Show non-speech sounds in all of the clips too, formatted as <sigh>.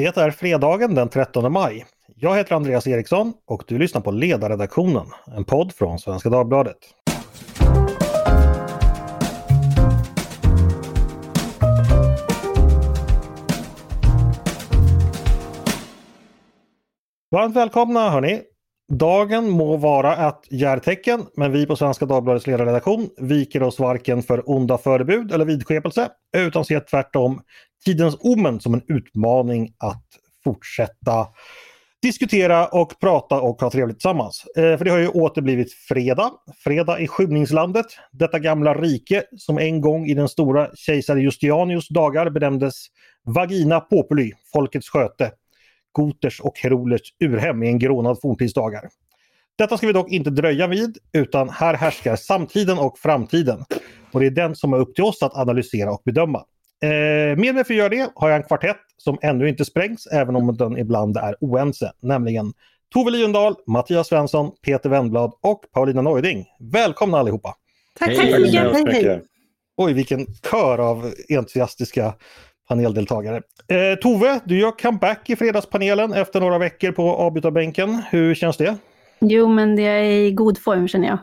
Det är fredagen den 13 maj. Jag heter Andreas Eriksson och du lyssnar på Ledarredaktionen, en podd från Svenska Dagbladet. Varmt välkomna hörni! Dagen må vara ett järtecken, men vi på Svenska Dagbladets ledarredaktion viker oss varken för onda förebud eller vidskepelse, utan ser tvärtom tidens omen som en utmaning att fortsätta diskutera och prata och ha trevligt tillsammans. Eh, för det har ju åter blivit fredag. Fredag i skymningslandet. Detta gamla rike som en gång i den stora kejsare Justianius dagar benämndes Vagina Populi, folkets sköte. Goters och Herolers urhem i en grånad forntidsdagar. Detta ska vi dock inte dröja vid utan här härskar samtiden och framtiden. Och det är den som är upp till oss att analysera och bedöma. Eh, med mig för att göra det har jag en kvartett som ännu inte sprängs även om den ibland är oense. Nämligen Tove Liundal, Mattias Svensson, Peter Wennblad och Paulina Neuding. Välkomna allihopa! Tack så mycket! Oj vilken kör av entusiastiska paneldeltagare. Eh, Tove, du gör comeback i fredagspanelen efter några veckor på avbytarbänken. Hur känns det? Jo, men det är i god form känner jag.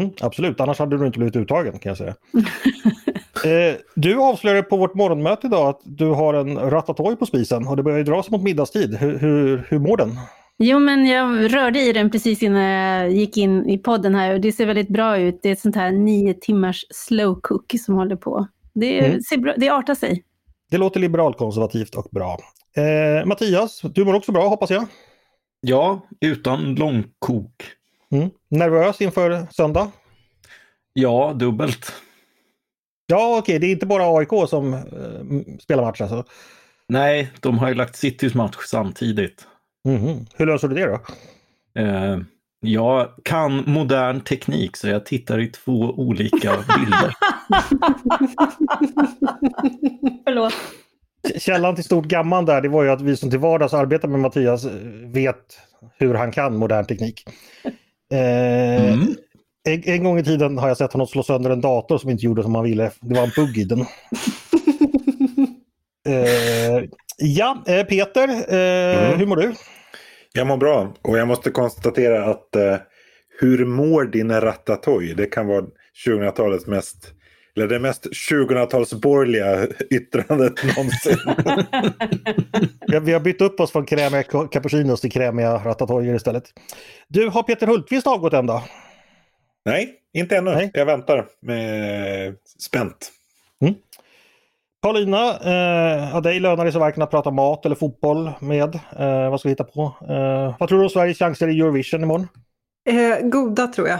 Mm, absolut, annars hade du inte blivit uttagen kan jag säga. <laughs> eh, du avslöjade på vårt morgonmöte idag att du har en ratatouille på spisen och det börjar dra sig mot middagstid. Hur, hur, hur mår den? Jo, men jag rörde i den precis innan jag gick in i podden här och det ser väldigt bra ut. Det är ett sånt här nio timmars slow cook som håller på. Det, mm. ser bra, det artar sig. Det låter liberalkonservativt och bra. Eh, Mattias, du mår också bra hoppas jag? Ja, utan långkok. Mm. Nervös inför söndag? Ja, dubbelt. Ja, okej, okay. det är inte bara AIK som eh, spelar match alltså? Nej, de har ju lagt Citys match samtidigt. Mm. Hur löser du det då? Eh, jag kan modern teknik så jag tittar i två olika bilder. <laughs> Förlåt. Källan till stort gammal där, det var ju att vi som till vardags arbetar med Mattias eh, vet hur han kan modern teknik. Eh, mm. En, en, gång i tiden har jag sett honom slå sönder en dator som inte gjorde som han ville. Det var en bugg i den. <laughs> eh, ja, eh, Peter, eh, mm. hur mår du? Jag mår bra och jag måste konstatera att eh, hur mår din ratatouille? Det kan vara 2000-talets mest eller det mest 2000-talsborgerliga yttrandet någonsin. <laughs> vi har bytt upp oss från krämiga cappuccinos till krämiga ratatouiller istället. Du, har Peter Hultqvist avgått än då? Nej, inte ännu. Nej. Jag väntar med spänt. Mm. Paulina, eh, dig lönar det sig varken att prata mat eller fotboll med. Eh, vad ska vi hitta på? Eh, vad tror du om Sveriges chanser i Eurovision imorgon? Eh, goda tror jag.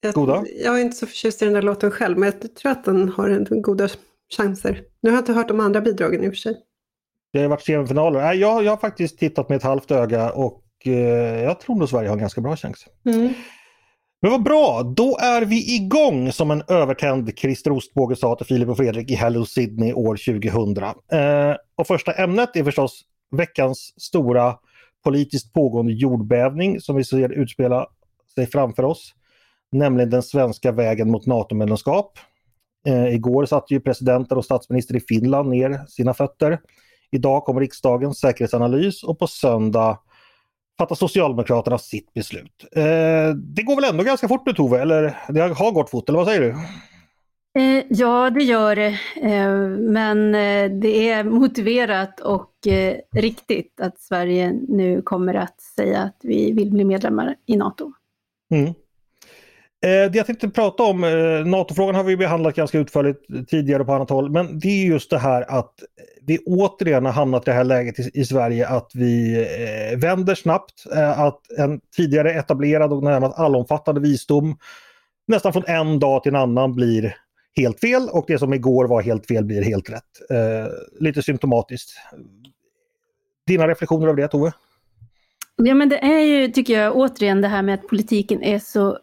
Jag, goda? jag är inte så förtjust i den där låten själv, men jag tror att den har en goda chanser. Nu har jag inte hört de andra bidragen i och för sig. Det har varit semifinaler. Jag, jag har faktiskt tittat med ett halvt öga och eh, jag tror nog Sverige har en ganska bra chans. Mm. Men vad bra, då är vi igång som en övertänd Christer Ostbåge sa till Filip och Fredrik i Hello Sydney år 2000. Eh, och första ämnet är förstås veckans stora politiskt pågående jordbävning som vi ser utspela sig framför oss. Nämligen den svenska vägen mot NATO-medlemskap. Eh, igår satte ju presidenter och statsminister i Finland ner sina fötter. Idag kommer riksdagens säkerhetsanalys och på söndag fattar Socialdemokraterna sitt beslut. Eh, det går väl ändå ganska fort nu Tove, eller det har gått fort, eller vad säger du? Eh, ja, det gör det. Eh, men eh, det är motiverat och eh, riktigt att Sverige nu kommer att säga att vi vill bli medlemmar i NATO. Mm. Eh, det jag tänkte prata om, NATO-frågan har vi behandlat ganska utförligt tidigare på annat håll, men det är just det här att vi återigen har hamnat i det här läget i, i Sverige att vi eh, vänder snabbt, eh, att en tidigare etablerad och närmast allomfattande visdom nästan från en dag till en annan blir helt fel och det som igår var helt fel blir helt rätt. Eh, lite symptomatiskt. Dina reflektioner över det Tove? Ja men det är ju, tycker jag, återigen det här med att politiken är så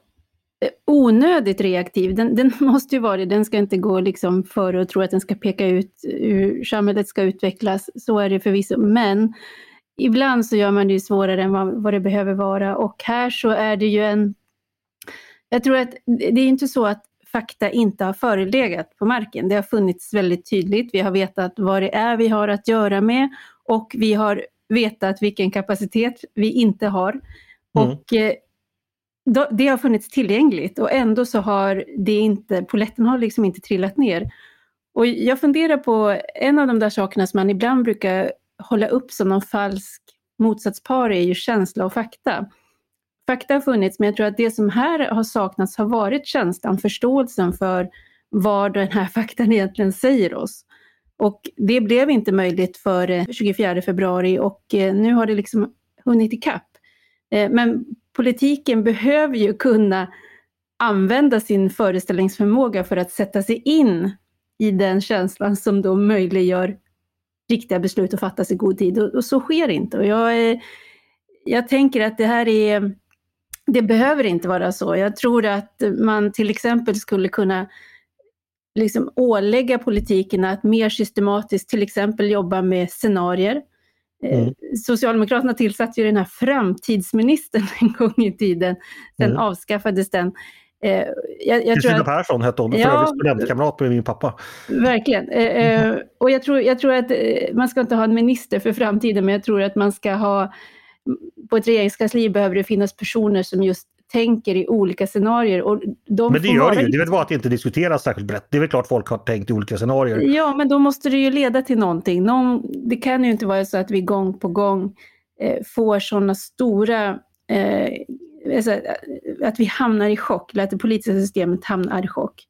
onödigt reaktiv. Den, den, <laughs> måste ju vara det. Den ska inte gå liksom före och tro att den ska peka ut hur samhället ska utvecklas. Så är det förvisso. Men ibland så gör man det ju svårare än vad, vad det behöver vara. Och här så är det ju en... Jag tror att det är inte så att fakta inte har förelegat på marken. Det har funnits väldigt tydligt. Vi har vetat vad det är vi har att göra med och vi har vetat vilken kapacitet vi inte har. Mm. Och eh, det har funnits tillgängligt och ändå så har det inte, poletten har liksom inte trillat ner. Och jag funderar på en av de där sakerna som man ibland brukar hålla upp som någon falsk motsatspar är ju känsla och fakta. Fakta har funnits, men jag tror att det som här har saknats har varit känslan, förståelsen för vad den här faktan egentligen säger oss. Och det blev inte möjligt före eh, 24 februari och eh, nu har det liksom hunnit ikapp. Eh, men politiken behöver ju kunna använda sin föreställningsförmåga för att sätta sig in i den känslan som då möjliggör riktiga beslut att fattas i god tid. Och, och så sker inte. Och jag, är, jag tänker att det här är, det behöver inte vara så. Jag tror att man till exempel skulle kunna liksom ålägga politiken att mer systematiskt till exempel jobba med scenarier. Eh, Mm. Socialdemokraterna tillsatte ju den här framtidsministern <laughs> en gång i tiden. Sen Mm. avskaffades den. Eh, jag, jag Kristina Persson hette hon, för Ja. övrigt studentkamrat med min pappa. verkligen. Eh, eh, och jag tror, jag tror att eh, man ska inte ha en minister för framtiden, men jag tror att man ska ha, på ett regeringskansli behöver det finnas personer som just tänker i olika scenarier. Och de Men det gör vara det ju. Det är väl bara att det inte diskuteras särskilt brett. Det är väl klart folk har tänkt i olika scenarier. Ja, men då måste det ju leda till någonting. Någon, det kan ju inte vara så att vi gång på gång eh, får sådana stora... Eh, alltså, eh, att vi hamnar i chock, eller att det politiska systemet hamnar i chock.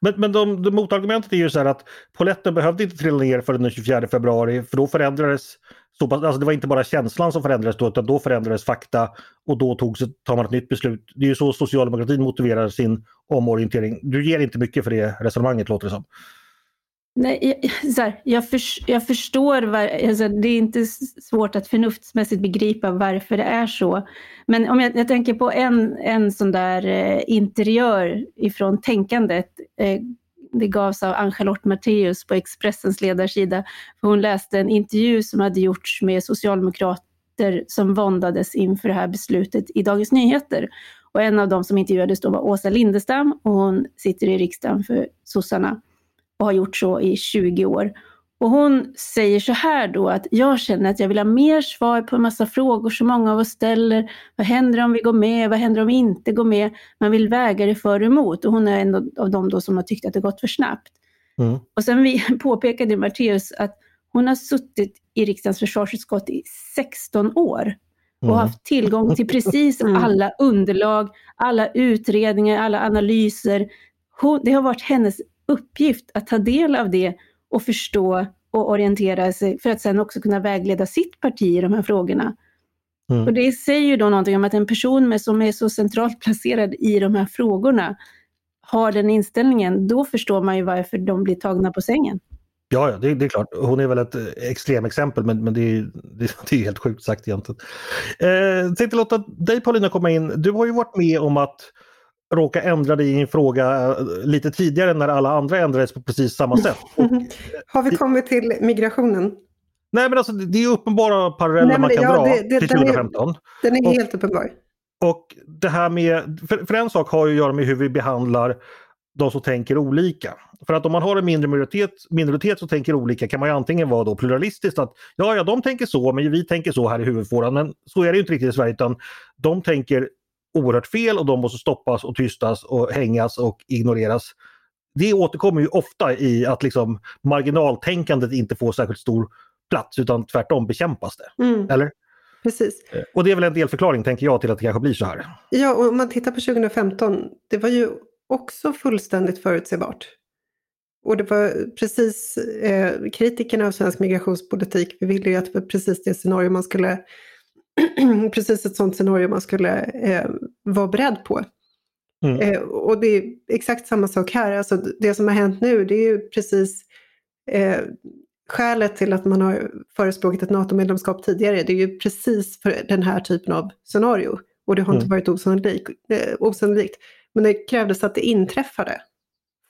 Men, men de, de motargumentet är ju så här att poletten behövde inte trilla ner förrän den 24 februari för då förändrades så pass, alltså det var inte bara känslan som förändrades då utan då förändrades fakta och då tog tar man ett nytt beslut. Det är ju så socialdemokratin motiverar sin omorientering. Du ger inte mycket för det resonemanget låter det som. Nej, jag, så här, jag, för, jag förstår, var, alltså, det är inte svårt att förnuftsmässigt begripa varför det är så. Men om jag, jag tänker på en, en sån där eh, interiör ifrån tänkandet. Eh, det gavs av Ann-Charlotte Matteus på Expressens ledarsida. För hon läste en intervju som hade gjorts med socialdemokrater som våndades inför det här beslutet i Dagens Nyheter. Och en av dem som intervjuades då var Åsa Lindestam och hon sitter i riksdagen för sossarna och har gjort så i 20 år. Och hon säger så här då att jag känner att jag vill ha mer svar på en massa frågor som många av oss ställer. Vad händer om vi går med? Vad händer om vi inte går med? Man vill väga det för och emot och hon är en av dem då som har tyckt att det gått för snabbt. Mm. Och sen vi <laughs> påpekade Matteus att hon har suttit i riksdagens försvarsutskott i 16 år och Mm. haft tillgång till precis <laughs> Mm. alla underlag, alla utredningar, alla analyser. Hon, det har varit hennes uppgift att ta del av det och förstå och orientera sig för att sen också kunna vägleda sitt parti i de här frågorna. Mm. Och det säger ju då någonting om att en person med, som är så centralt placerad i de här frågorna har den inställningen, då förstår man ju varför de blir tagna på sängen. Ja, ja det, det är klart. Hon är väl ett eh, extremexempel men, men det, är, <laughs> det, det är helt sjukt sagt egentligen. Eh, tänkte låta dig Paulina komma in. Du har ju varit med om att råka ändra dig i en fråga eh, lite tidigare när alla andra ändrades på precis samma sätt. Och, <laughs> Har vi kommit till migrationen? nej men alltså det är uppenbara paralleller man kan ja, dra det- det- till den är- 2015. Den är Och- helt uppenbar. Och det här med, för, för en sak har ju att göra med hur vi behandlar de som tänker olika. För att om man har en mindre minoritet, minoritet som tänker olika kan man ju antingen vara då pluralistiskt att ja, ja, de tänker så, men vi tänker så här i huvudfåran. Men så är det ju inte riktigt i Sverige utan de tänker oerhört fel och de måste stoppas och tystas och hängas och ignoreras. Det återkommer ju ofta i att liksom marginaltänkandet inte får särskilt stor plats utan tvärtom bekämpas det. Mm, Eller? precis. Och det är väl en delförklaring tänker jag till att det kanske blir så här. Ja, och om man tittar på 2015, det var ju också fullständigt förutsebart. Och det var precis eh, kritikerna av svensk migrationspolitik, vi ville ju att det var precis det scenario man skulle, <clears throat> precis ett sånt scenario man skulle eh, vara beredd på. Mm. Eh, och det är exakt samma sak här, alltså det som har hänt nu det är ju precis eh, skälet till att man har förespråkat ett NATO-medlemskap tidigare, det är ju precis för den här typen av scenario. Och det har inte Mm. varit osannolikt, eh, osannolikt. Men det krävdes att det inträffade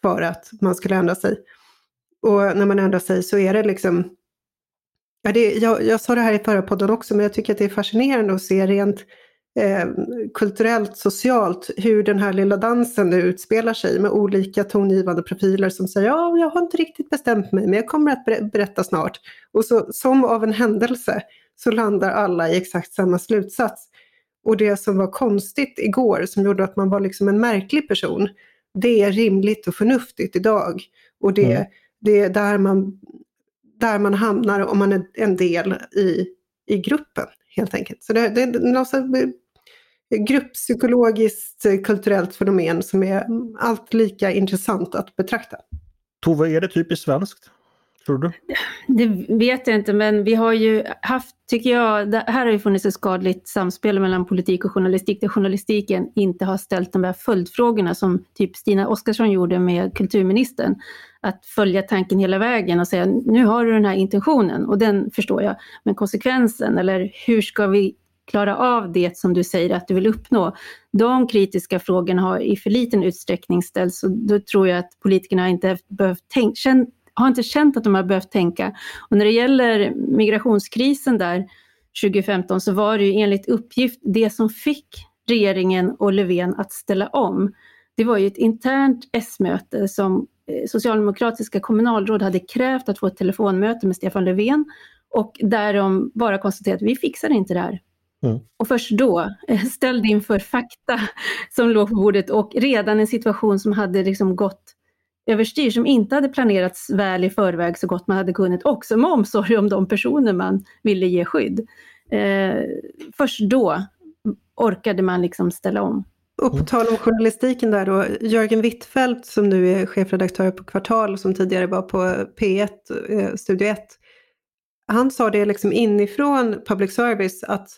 för att man skulle ändra sig. Och när man ändrar sig så är det liksom... Ja, det, jag, jag sa det här i förra podden också, men jag tycker att det är fascinerande att se rent eh, kulturellt, socialt, hur den här lilla dansen nu utspelar sig med olika tongivande profiler som säger ja, jag har inte riktigt bestämt mig men jag kommer att ber berätta snart. Och så som av en händelse så landar alla i exakt samma slutsats. Och det som var konstigt igår som gjorde att man var liksom en märklig person, det är rimligt och förnuftigt idag. Och det, mm. det är där man, där man hamnar om man är en del i, i gruppen helt enkelt. Så det, det är något eh, grupppsykologiskt eh, kulturellt fenomen som är allt lika intressant att betrakta. Tove, är det typiskt svenskt? Tror du? Det vet jag inte, men vi har ju haft, tycker jag, här har ju funnits ett skadligt samspel mellan politik och journalistik, där journalistiken inte har ställt de här följdfrågorna som typ Stina Oskarsson gjorde med kulturministern. Att följa tanken hela vägen och säga, nu har du den här intentionen och den förstår jag, men konsekvensen eller hur ska vi klara av det som du säger att du vill uppnå. De kritiska frågorna har i för liten utsträckning ställts och då tror jag att politikerna inte behövt tänka, har inte känt att de har behövt tänka. Och när det gäller migrationskrisen där 2015 så var det ju enligt uppgift det som fick regeringen och Löfven att ställa om. Det var ju ett internt S-möte som eh, socialdemokratiska kommunalråd hade krävt att få ett telefonmöte med Stefan Löfven och där de bara konstaterade att vi fixar inte det här. Mm. Och först då, eh, ställd inför fakta som låg på bordet och redan en situation som hade liksom gått överstyr, som inte hade planerats väl i förväg så gott man hade kunnat, också med omsorg om de personer man ville ge skydd. Eh, först då orkade man liksom ställa om. Och på tal om journalistiken där då, Jörgen Wittfeldt som nu är chefredaktör på Kvartal som tidigare var på P1, eh, Studio 1. Han sa det liksom inifrån public service att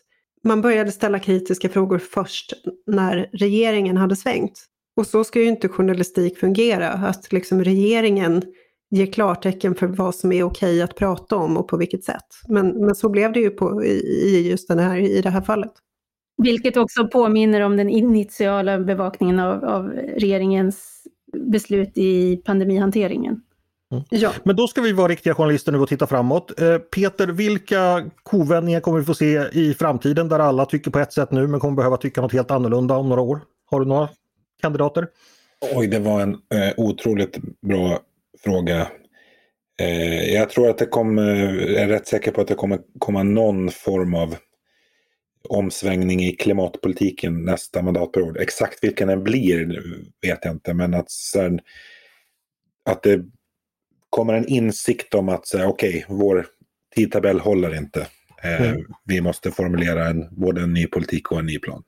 man började ställa kritiska frågor först när regeringen hade svängt. Och så ska ju inte journalistik fungera, att liksom regeringen ger klartecken för vad som är okej att prata om och på vilket sätt. Men, men så blev det ju på, i, just den här, i det här fallet. Vilket också påminner om den initiala bevakningen av, av regeringens beslut i pandemihanteringen. Mm. Ja. Men då ska vi vara riktiga journalister nu och titta framåt. Eh, Peter, vilka kovändningar kommer vi få se i framtiden där alla tycker på ett sätt nu men kommer behöva tycka något helt annorlunda om några år? Har du några kandidater? Oj, det var en eh, otroligt bra fråga. Eh, jag tror att det kommer, jag är rätt säker på att det kommer komma någon form av omsvängning i klimatpolitiken nästa mandatperiod. Exakt vilken den blir vet jag inte, men att, sen, att det kommer en insikt om att säga okej, okay, vår tidtabell håller inte. Eh, mm. Vi måste formulera en, både en ny politik och en ny plan.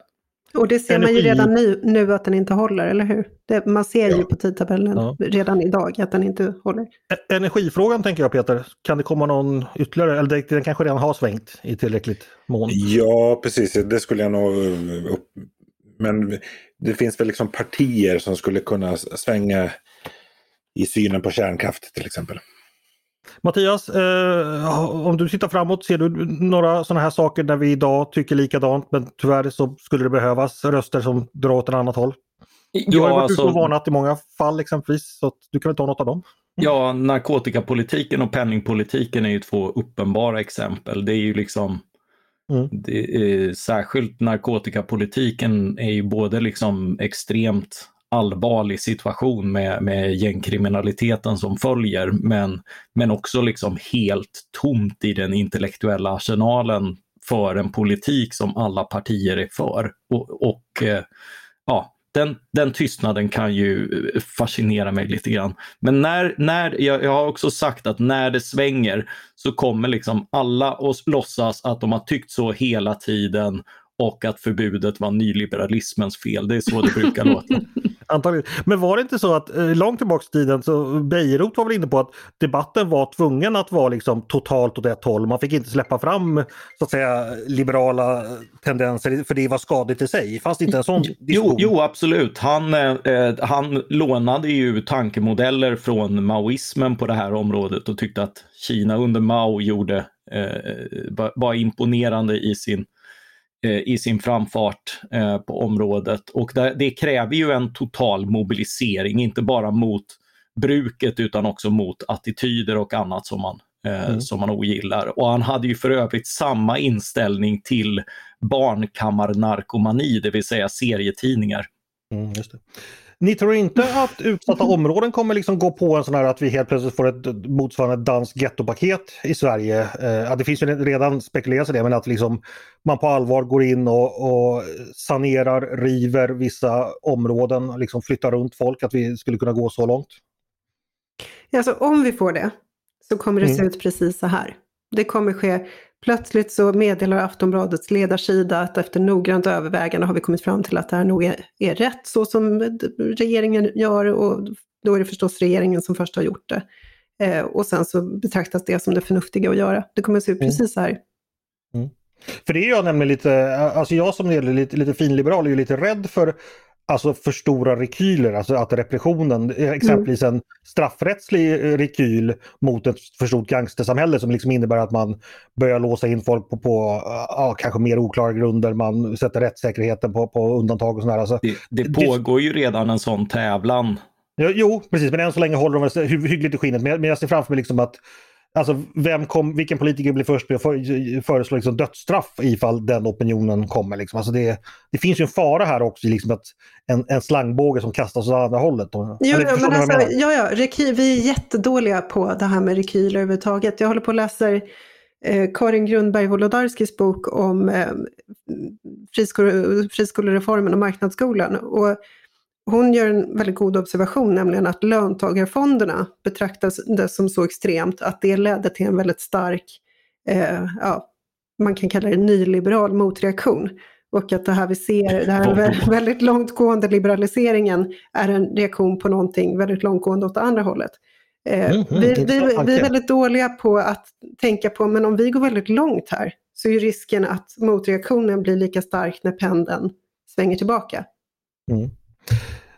Och det ser Energi... man ju redan nu, nu att den inte håller, eller hur? Det, man ser ja. ju på tidtabellen ja. redan idag att den inte håller. E- energifrågan tänker jag Peter, kan det komma någon ytterligare, eller den kanske redan har svängt i tillräckligt mån? Ja, precis, det skulle jag nog... Upp... Men det finns väl liksom partier som skulle kunna svänga i synen på kärnkraft till exempel. Mattias, eh, om du tittar framåt, ser du några sådana här saker där vi idag tycker likadant men tyvärr så skulle det behövas röster som drar åt ett annat håll? Du ja, har varit alltså, ute och varnat i många fall exempelvis, så du kan väl ta något av dem? Ja, narkotikapolitiken och penningpolitiken är ju två uppenbara exempel. Det är ju liksom mm. det är, särskilt narkotikapolitiken är ju både liksom extremt allvarlig situation med, med gängkriminaliteten som följer, men, men också liksom helt tomt i den intellektuella arsenalen för en politik som alla partier är för. Och, och eh, ja, den, den tystnaden kan ju eh, fascinera mig lite grann. Men när, när jag, jag, har också sagt att när det svänger så kommer liksom alla att låtsas att de har tyckt så hela tiden och att förbudet var nyliberalismens fel. Det är så det brukar låta. <laughs> Antagligen. Men var det inte så att eh, långt tillbaka i tiden så Bejerot var väl inne på att debatten var tvungen att vara liksom totalt åt ett håll. Man fick inte släppa fram så att säga liberala tendenser för det var skadligt i sig. Fanns det inte en sån diskussion? Jo, jo absolut. Han, eh, eh, han lånade ju tankemodeller från maoismen på det här området och tyckte att Kina under Mao gjorde eh, var imponerande i sin Eh, i sin framfart eh, på området. Och det, kräver ju en total mobilisering, inte bara mot bruket utan också mot attityder och annat som man eh, mm. som han ogillar. Och han hade ju för övrigt samma inställning till barnkammarnarkomani, det vill säga serietidningar. Mm, Ni tror inte att utsatta områden kommer liksom gå på en sån här att vi helt plötsligt får ett motsvarande danskt gettopaket i Sverige? Eh, det finns ju redan spekulerat i det, men att liksom man på allvar går in och, och sanerar, river vissa områden, liksom flyttar runt folk, att vi skulle kunna gå så långt? Alltså om vi får det så kommer det mm. se ut precis så här. Det kommer ske Plötsligt så meddelar Aftonbladets ledarsida att efter noggrant övervägande har vi kommit fram till att det här nog är, är rätt så som regeringen gör och då är det förstås regeringen som först har gjort det. Eh, och sen så betraktas det som det förnuftiga att göra. Det kommer att se ut mm. precis så här. Mm. För det är jag nämligen lite, alltså jag som är lite, lite finliberal är ju lite rädd för alltså för stora rekyler, alltså att repressionen, exempelvis mm. en straffrättslig rekyl mot ett för stort gangstersamhälle som liksom innebär att man börjar låsa in folk på, på ja, kanske mer oklara grunder, man sätter rättssäkerheten på, på undantag och sådär. Alltså, det, det pågår ju redan en sån tävlan. Jo, precis, men än så länge håller de hyggligt i skinnet. Men jag ser framför mig liksom att Alltså vem kom, vilken politiker blir först med att föreslå liksom dödsstraff ifall den opinionen kommer? Liksom. Alltså det, det finns ju en fara här också, liksom att en, en slangbåge som kastas åt andra hållet. Jo, men alltså, ja, ja, rekyl, vi är jättedåliga på det här med rekyler överhuvudtaget. Jag håller på och läser eh, Karin Grundberg Wolodarskis bok om eh, friskole, friskolereformen och marknadsskolan. Och hon gör en väldigt god observation, nämligen att löntagarfonderna betraktas som så extremt att det ledde till en väldigt stark, eh, ja, man kan kalla det nyliberal motreaktion. Och att det här vi ser, den här väldigt långtgående liberaliseringen är en reaktion på någonting väldigt långtgående åt det andra hållet. Eh, mm, mm, vi, vi, vi, är väldigt dåliga på att tänka på, men om vi går väldigt långt här så är risken att motreaktionen blir lika stark när pendeln svänger tillbaka. Mm.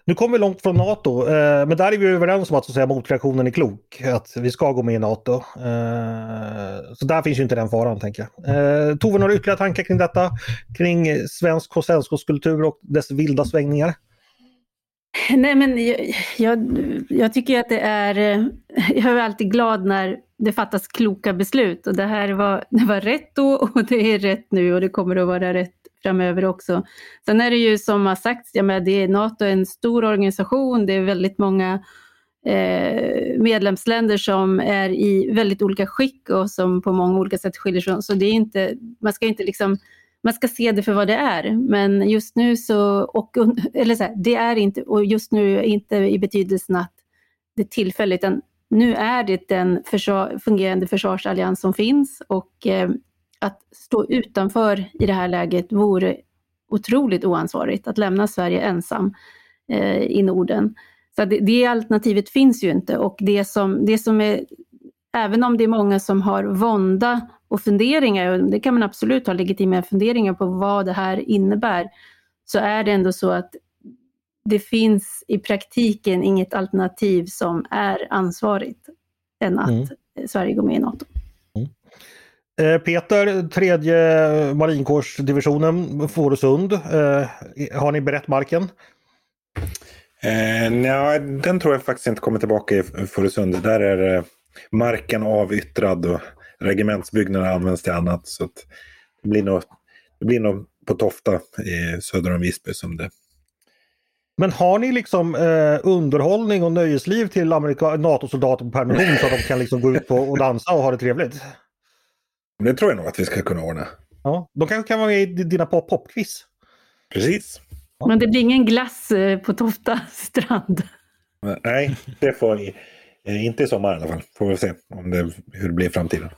Nu kommer vi långt från NATO, eh, men där är vi överens om att, så att säga, motreaktionen är klok. Att vi ska gå med i NATO. Eh, så där finns ju inte den faran, tänker jag. Eh, Tove, några ytterligare tankar kring detta? Kring svensk konsensuskultur och dess vilda svängningar? Nej, men jag, jag, jag, tycker att det är... Eh, jag är alltid glad när det fattas kloka beslut och det här var, det var rätt då och det är rätt nu och det kommer att vara rätt framöver också. Sen är det ju som har sagts, ja, men det är NATO är en stor organisation, det är väldigt många eh, medlemsländer som är i väldigt olika skick och som på många olika sätt skiljer sig. Så det är inte, man ska inte liksom man ska se det för vad det är, men just nu så, och, eller så här, det är inte, och just nu inte i betydelsen att det är tillfälligt, utan nu är det den försvar, fungerande försvarsallians som finns. Och eh, att stå utanför i det här läget vore otroligt oansvarigt, att lämna Sverige ensam eh, i Norden. Så det, det, alternativet finns ju inte och det som, det som är, även om det är många som har vånda och funderingar, och det kan man absolut ha legitima funderingar på vad det här innebär, så är det ändå så att det finns i praktiken inget alternativ som är ansvarigt än att mm. Sverige går med i NATO. Eh, Peter, tredje marinkårsdivisionen, Fårösund. Eh, har ni berett marken? Eh, nej, den tror jag faktiskt inte kommer tillbaka i Fårösund. Där är eh, marken avyttrad och regementsbyggnaderna används till annat. Så det, blir nog, det blir nog på Tofta i söder om Visby som det men har ni liksom eh, underhållning och nöjesliv till NATO-soldater på permission så att de kan liksom gå ut på och dansa och ha det trevligt? Det tror jag nog att vi ska kunna ordna. Ja, de kanske kan vara med i dina popquiz. Precis. Ja. Men det blir ingen glass eh, på Tofta strand? Nej, det får vi. Eh, inte i sommar i alla fall. Får vi se om det, hur det blir i framtiden.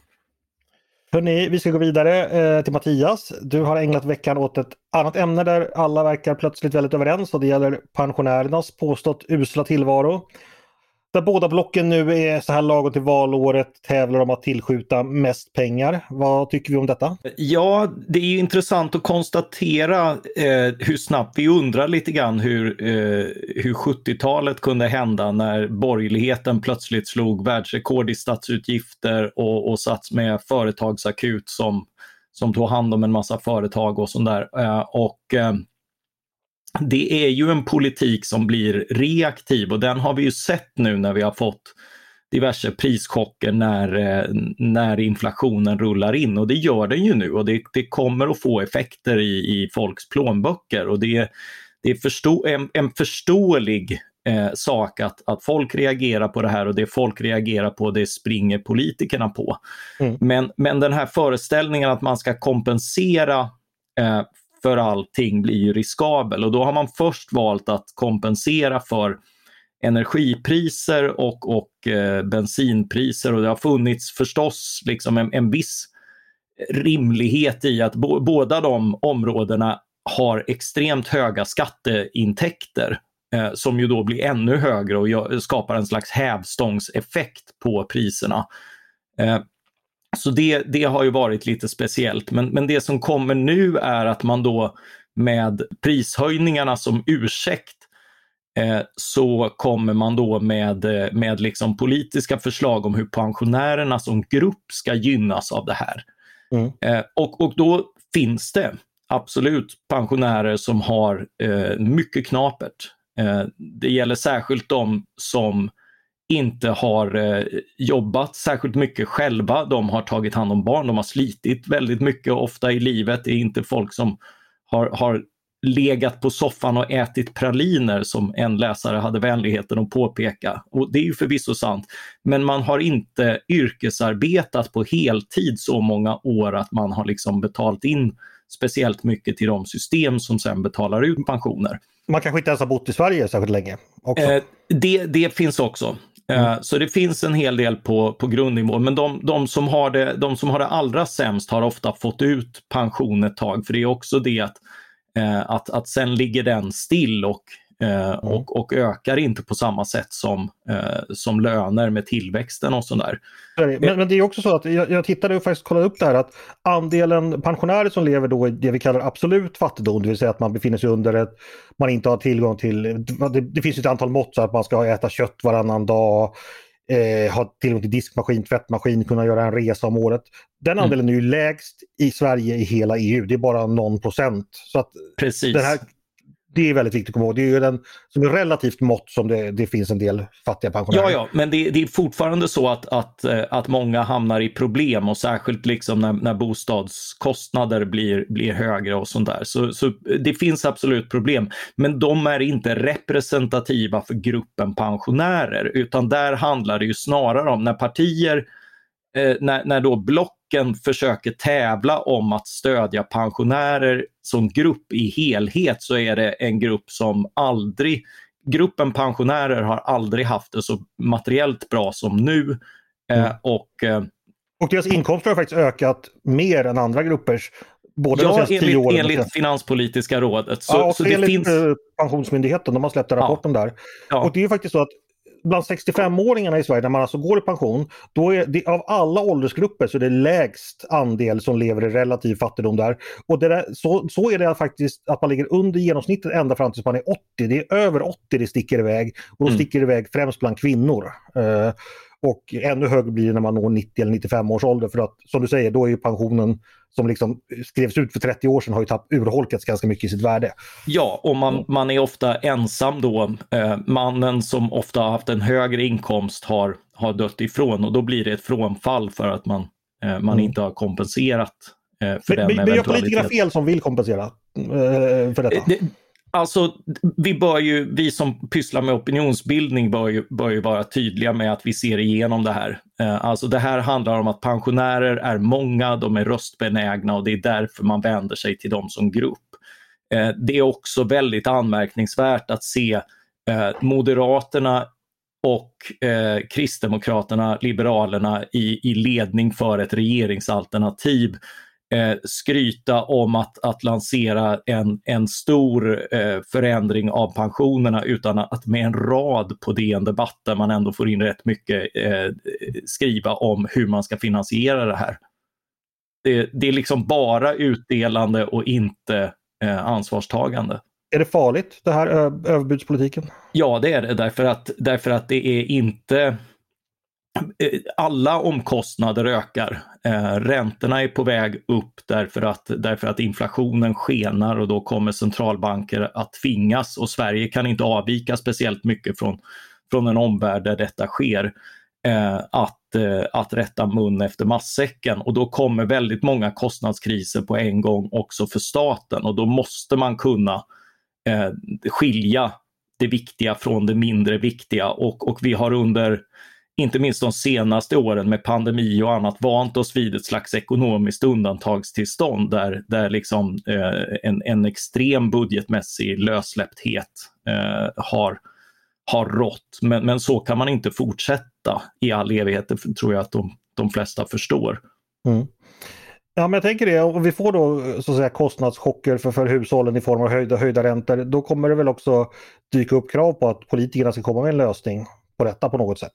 Hörrni, vi ska gå vidare eh, till Mattias. Du har ägnat veckan åt ett annat ämne där alla verkar plötsligt väldigt överens och det gäller pensionärernas påstått usla tillvaro. Där båda blocken nu är så här lagom till valåret tävlar om att tillskjuta mest pengar. Vad tycker vi om detta? Ja, det är intressant att konstatera eh, hur snabbt vi undrar lite grann hur, eh, hur 70-talet kunde hända när borgerligheten plötsligt slog världsrekord i statsutgifter och, och satt med företagsakut som, som tog hand om en massa företag och sånt där. Eh, och, eh, det är ju en politik som blir reaktiv och den har vi ju sett nu när vi har fått diverse prischocker när, eh, när inflationen rullar in och det gör den ju nu och det, det kommer att få effekter i, i folks plånböcker och det, det är förstå, en, en förståelig eh, sak att, att folk reagerar på det här och det folk reagerar på det springer politikerna på. Mm. Men, men den här föreställningen att man ska kompensera eh, för allting blir ju riskabel och då har man först valt att kompensera för energipriser och, och eh, bensinpriser och det har funnits förstås liksom en, en viss rimlighet i att bo, båda de områdena har extremt höga skatteintäkter eh, som ju då blir ännu högre och skapar en slags hävstångseffekt på priserna. Eh, så det, det har ju varit lite speciellt. Men, men det som kommer nu är att man då med prishöjningarna som ursäkt eh, så kommer man då med, eh, med liksom politiska förslag om hur pensionärerna som grupp ska gynnas av det här. Mm. Eh, och, och då finns det absolut pensionärer som har eh, mycket knapert. Eh, det gäller särskilt de som inte har eh, jobbat särskilt mycket själva. De har tagit hand om barn, de har slitit väldigt mycket ofta i livet. Det är inte folk som har, har legat på soffan och ätit praliner som en läsare hade vänligheten att påpeka. Och det är ju förvisso sant. Men man har inte yrkesarbetat på heltid så många år att man har liksom betalt in speciellt mycket till de system som sen betalar ut pensioner. Man kanske inte ens har bott i Sverige särskilt länge? Eh, det, det finns också. Eh, mm. Så det finns en hel del på, på grundnivå, men de, de, som har det, de som har det allra sämst har ofta fått ut pension ett tag, för det är också det att, eh, att, att sen ligger den still och Eh, mm. och, och, ökar inte på samma sätt som, eh, som löner med tillväxten och sådär. Men, men, det är också så att jag, jag tittade och faktiskt kollade upp det här att andelen pensionärer som lever då i det vi kallar absolut fattigdom, det vill säga att man befinner sig under ett, man inte har tillgång till, det, det finns ett antal mått så att man ska äta kött varannan dag, eh, ha tillgång till diskmaskin, tvättmaskin, kunna göra en resa om året. Den mm. andelen mm. är ju lägst i Sverige i hela EU, det är bara någon procent. Så att Precis. Den här det är väldigt viktigt att komma ihåg. Det är ju den som är relativt mått som det, det finns en del fattiga pensionärer. Ja, ja, men det, det, är fortfarande så att, att, eh, att många hamnar i problem och särskilt liksom när, när bostadskostnader blir, blir högre och sånt där. Så, så det finns absolut problem, men de är inte representativa för gruppen pensionärer, utan där handlar det ju snarare om när partier, eh, när, när då block blocken försöker tävla om att stödja pensionärer som grupp i helhet så är det en grupp som aldrig, gruppen pensionärer har aldrig haft det så materiellt bra som nu. Eh, mm. och, eh, och deras inkomster har faktiskt ökat mer än andra gruppers Både ja, enligt, åren. enligt Finanspolitiska rådet. Så, ja, och så det enligt finns... Eh, Pensionsmyndigheten, de har släppt en rapport ja. om det här. Ja. Och det är faktiskt så att bland 65-åringarna i Sverige, när man alltså går i pension, då är det, av alla åldersgrupper så är det lägst andel som lever i relativ fattigdom där. Och det där, så, så är det faktiskt att man ligger under genomsnittet ända fram tills man är 80. Det är över 80 det sticker iväg och då mm. sticker det iväg främst bland kvinnor. Uh, och ännu högre blir det när man når 90 eller 95 års ålder för att som du säger då är ju pensionen som liksom skrevs ut för 30 år sedan har ju tapp, urholkats ganska mycket i sitt värde. Ja, och man, man är ofta ensam då. Eh, mannen som ofta har haft en högre inkomst har, har dött ifrån och då blir det ett frånfall för att man, eh, man mm. inte har kompenserat eh, för men, den Men gör politikerna fel som vill kompensera eh, för detta? Det, Alltså, vi, bör ju, vi som pysslar med opinionsbildning bör ju, bör ju vara tydliga med att vi ser igenom det här. Eh, alltså det här handlar om att pensionärer är många, de är röstbenägna och det är därför man vänder sig till dem som grupp. Eh, det är också väldigt anmärkningsvärt att se eh, Moderaterna och eh, Kristdemokraterna, Liberalerna i, i ledning för ett regeringsalternativ eh, skryta om att, att lansera en, en stor eh, förändring av pensionerna utan att med en rad på DN Debatt där man ändå får in rätt mycket eh, skriva om hur man ska finansiera det här. Det, det är liksom bara utdelande och inte eh, ansvarstagande. Är det farligt det här överbudspolitiken? Ja det är det därför att, därför att det är inte Eh, alla omkostnader ökar. Eh, räntorna är på väg upp därför att, därför att inflationen skenar och då kommer centralbanker att tvingas och Sverige kan inte avvika speciellt mycket från, från en omvärld där detta sker. eh, att, eh, att rätta mun efter massäcken och då kommer väldigt många kostnadskriser på en gång också för staten och då måste man kunna eh, skilja det viktiga från det mindre viktiga och, och vi har under inte minst de senaste åren med pandemi och annat vant oss vid ett slags ekonomiskt undantagstillstånd där, där liksom, eh, en, en extrem budgetmässig lössläppthet eh, har, har rått. Men, men så kan man inte fortsätta i all evighet, det tror jag att de, de flesta förstår. Mm. Ja, men jag tänker det, om vi får då så att säga, kostnadschocker för, för hushållen i form av höjda, höjda räntor, då kommer det väl också dyka upp krav på att politikerna ska komma med en lösning på detta på något sätt.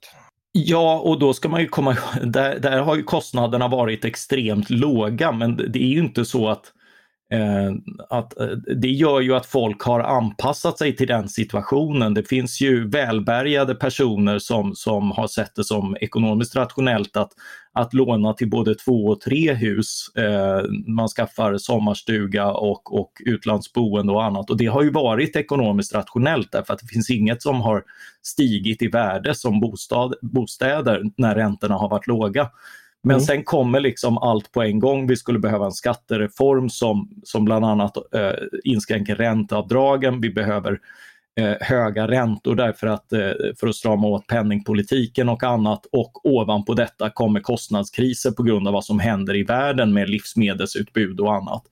Ja, och då ska man ju komma där, där har ju kostnaderna varit extremt låga, men det är ju inte så att Eh, Eh, att, eh, det gör ju att folk har anpassat sig till den situationen. Det finns ju välbärgade personer som, som har sett det som ekonomiskt rationellt att, att låna till både två och tre hus. Eh, man skaffar sommarstuga och, och utlandsboende och annat och det har ju varit ekonomiskt rationellt därför att det finns inget som har stigit i värde som bostad, bostäder när räntorna har varit låga. Men mm. sen kommer liksom allt på en gång. Vi skulle behöva en skattereform som, som bland annat eh, inskränker ränteavdragen. Vi behöver eh, höga räntor därför att, eh, för att strama åt penningpolitiken och annat. Och ovanpå detta kommer kostnadskriser på grund av vad som händer i världen med livsmedelsutbud och annat.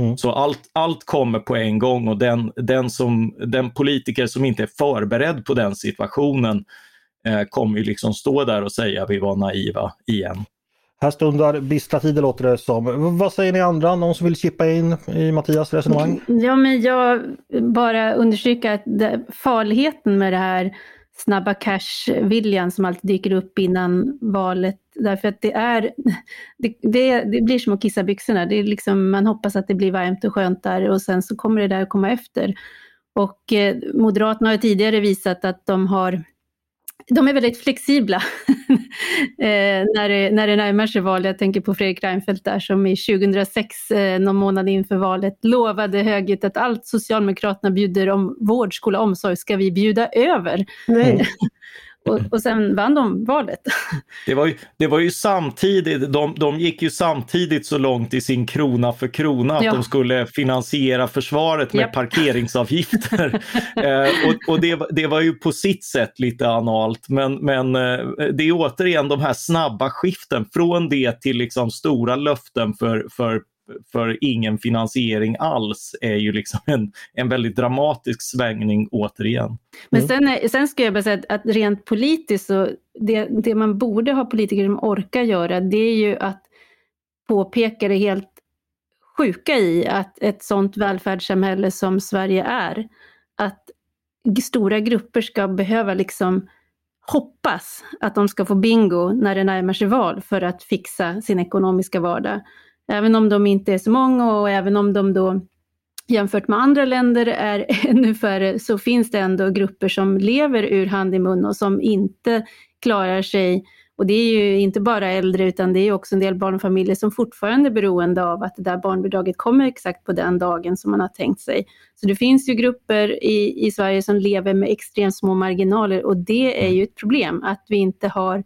Mm. Så allt, allt kommer på en gång och den, den, som, den politiker som inte är förberedd på den situationen eh, kommer ju liksom stå där och säga att vi var naiva igen. Här stundar bistra tider låter det som. Vad säger ni andra? Någon som vill chippa in i Mattias resonemang? Ja, men jag bara understryka att det, farligheten med det här snabba cash-viljan som alltid dyker upp innan valet. Därför att det är, <laughs> det, det, det, blir som att kissa byxorna. Det är liksom, man hoppas att det blir varmt och skönt där och sen så kommer det där komma efter. Och eh, Moderaterna har tidigare visat att de har de är väldigt flexibla <laughs> eh, när, det, när det närmar sig val. Jag tänker på Fredrik Reinfeldt där som i 2006, eh, någon månad inför valet, lovade högljutt att allt Socialdemokraterna bjuder om vård, skola, omsorg ska vi bjuda över. Nej. <laughs> Och, och sen vann de valet. <laughs> Det var ju, det var ju samtidigt, de, de gick ju samtidigt så långt i sin krona för krona att ja. de skulle finansiera försvaret med Japp. parkeringsavgifter. <laughs> eh, och och det, det var ju på sitt sätt lite analt men, men eh, det är återigen de här snabba skiften från det till liksom stora löften för, för för ingen finansiering alls är ju liksom en, en väldigt dramatisk svängning återigen. Men mm. sen, sen ska jag bara säga att, att rent politiskt så det, det man borde ha politiker som orkar göra det är ju att påpeka det helt sjuka i att ett sådant välfärdssamhälle som Sverige är, att stora grupper ska behöva liksom hoppas att de ska få bingo när det närmar sig val för att fixa sin ekonomiska vardag. Även om de inte är så många och även om de då jämfört med andra länder är <laughs> ännu färre så finns det ändå grupper som lever ur hand i mun och som inte klarar sig. Och det är ju inte bara äldre utan det är också en del barnfamiljer som fortfarande är beroende av att det där barnbidraget kommer exakt på den dagen som man har tänkt sig. Så det finns ju grupper i, i Sverige som lever med extremt små marginaler och det är ju ett problem att vi inte har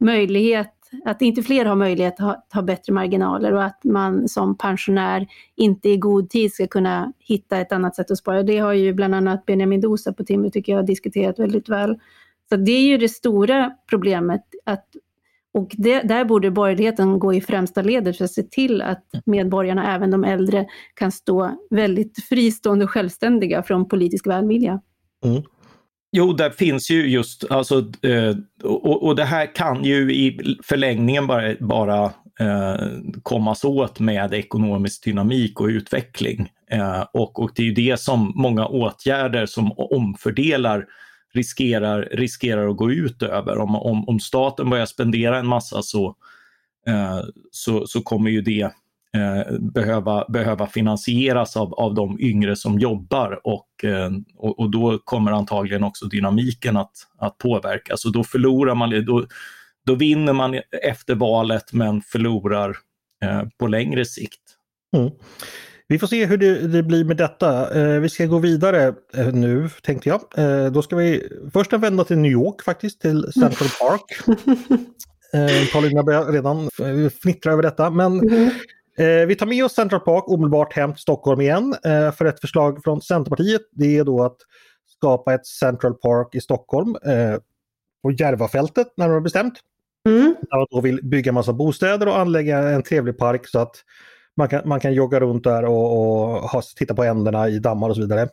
möjlighet att inte fler har möjlighet att ha, ha, bättre marginaler och att man som pensionär inte i god tid ska kunna hitta ett annat sätt att spara. Det har ju bland annat Benjamin Dosa på Timrå tycker jag diskuterat väldigt väl. Så det är ju det stora problemet. Att, och det, där borde borgerligheten gå i främsta ledet för att se till att medborgarna, även de äldre, kan stå väldigt fristående och självständiga från politisk välvilja. Mm. Jo, det finns ju just, alltså, eh, och, och det här kan ju i förlängningen bara, bara eh, kommas åt med ekonomisk dynamik och utveckling. Eh, och, och det är ju det som många åtgärder som omfördelar riskerar, riskerar att gå ut över. Om, om, om staten börjar spendera en massa så, eh, så, så kommer ju det eh, behöva, behöva finansieras av, av de yngre som jobbar och, eh, och, och, då kommer antagligen också dynamiken att, att påverkas och då förlorar man, då, då vinner man efter valet men förlorar eh, på längre sikt. Mm. Vi får se hur det, det blir med detta. Eh, vi ska gå vidare eh, nu tänkte jag. Eh, då ska vi först vända till New York faktiskt, till Central <laughs> Park. eh, Paulina börjar redan fnittra över detta. Men mm. Eh, vi tar med oss Central Park omedelbart hem till Stockholm igen. Eh, för ett förslag från Centerpartiet det är då att skapa ett Central Park i Stockholm. Eh, på Järvafältet närmare bestämt. Mm. Där man då vill bygga massa bostäder och anlägga en trevlig park så att man kan, man kan jogga runt där och, och ha, titta på änderna i dammar och så vidare.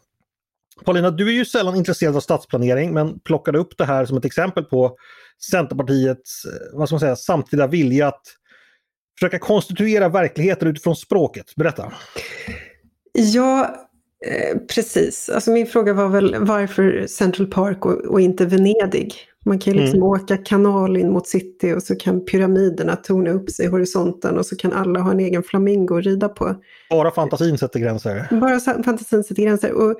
Paulina, du är ju sällan intresserad av stadsplanering men plockade upp det här som ett exempel på Centerpartiets vad ska man säga, samtida vilja att försöka konstituera verkligheten utifrån språket. Berätta! Ja, eh, precis. Alltså min fråga var väl varför Central Park och, och inte Venedig? Man kan ju liksom mm. åka kanal in mot city och så kan pyramiderna torna upp sig i horisonten och så kan alla ha en egen flamingo att rida på. Bara fantasin sätter gränser? Bara fantasin sätter gränser. Och,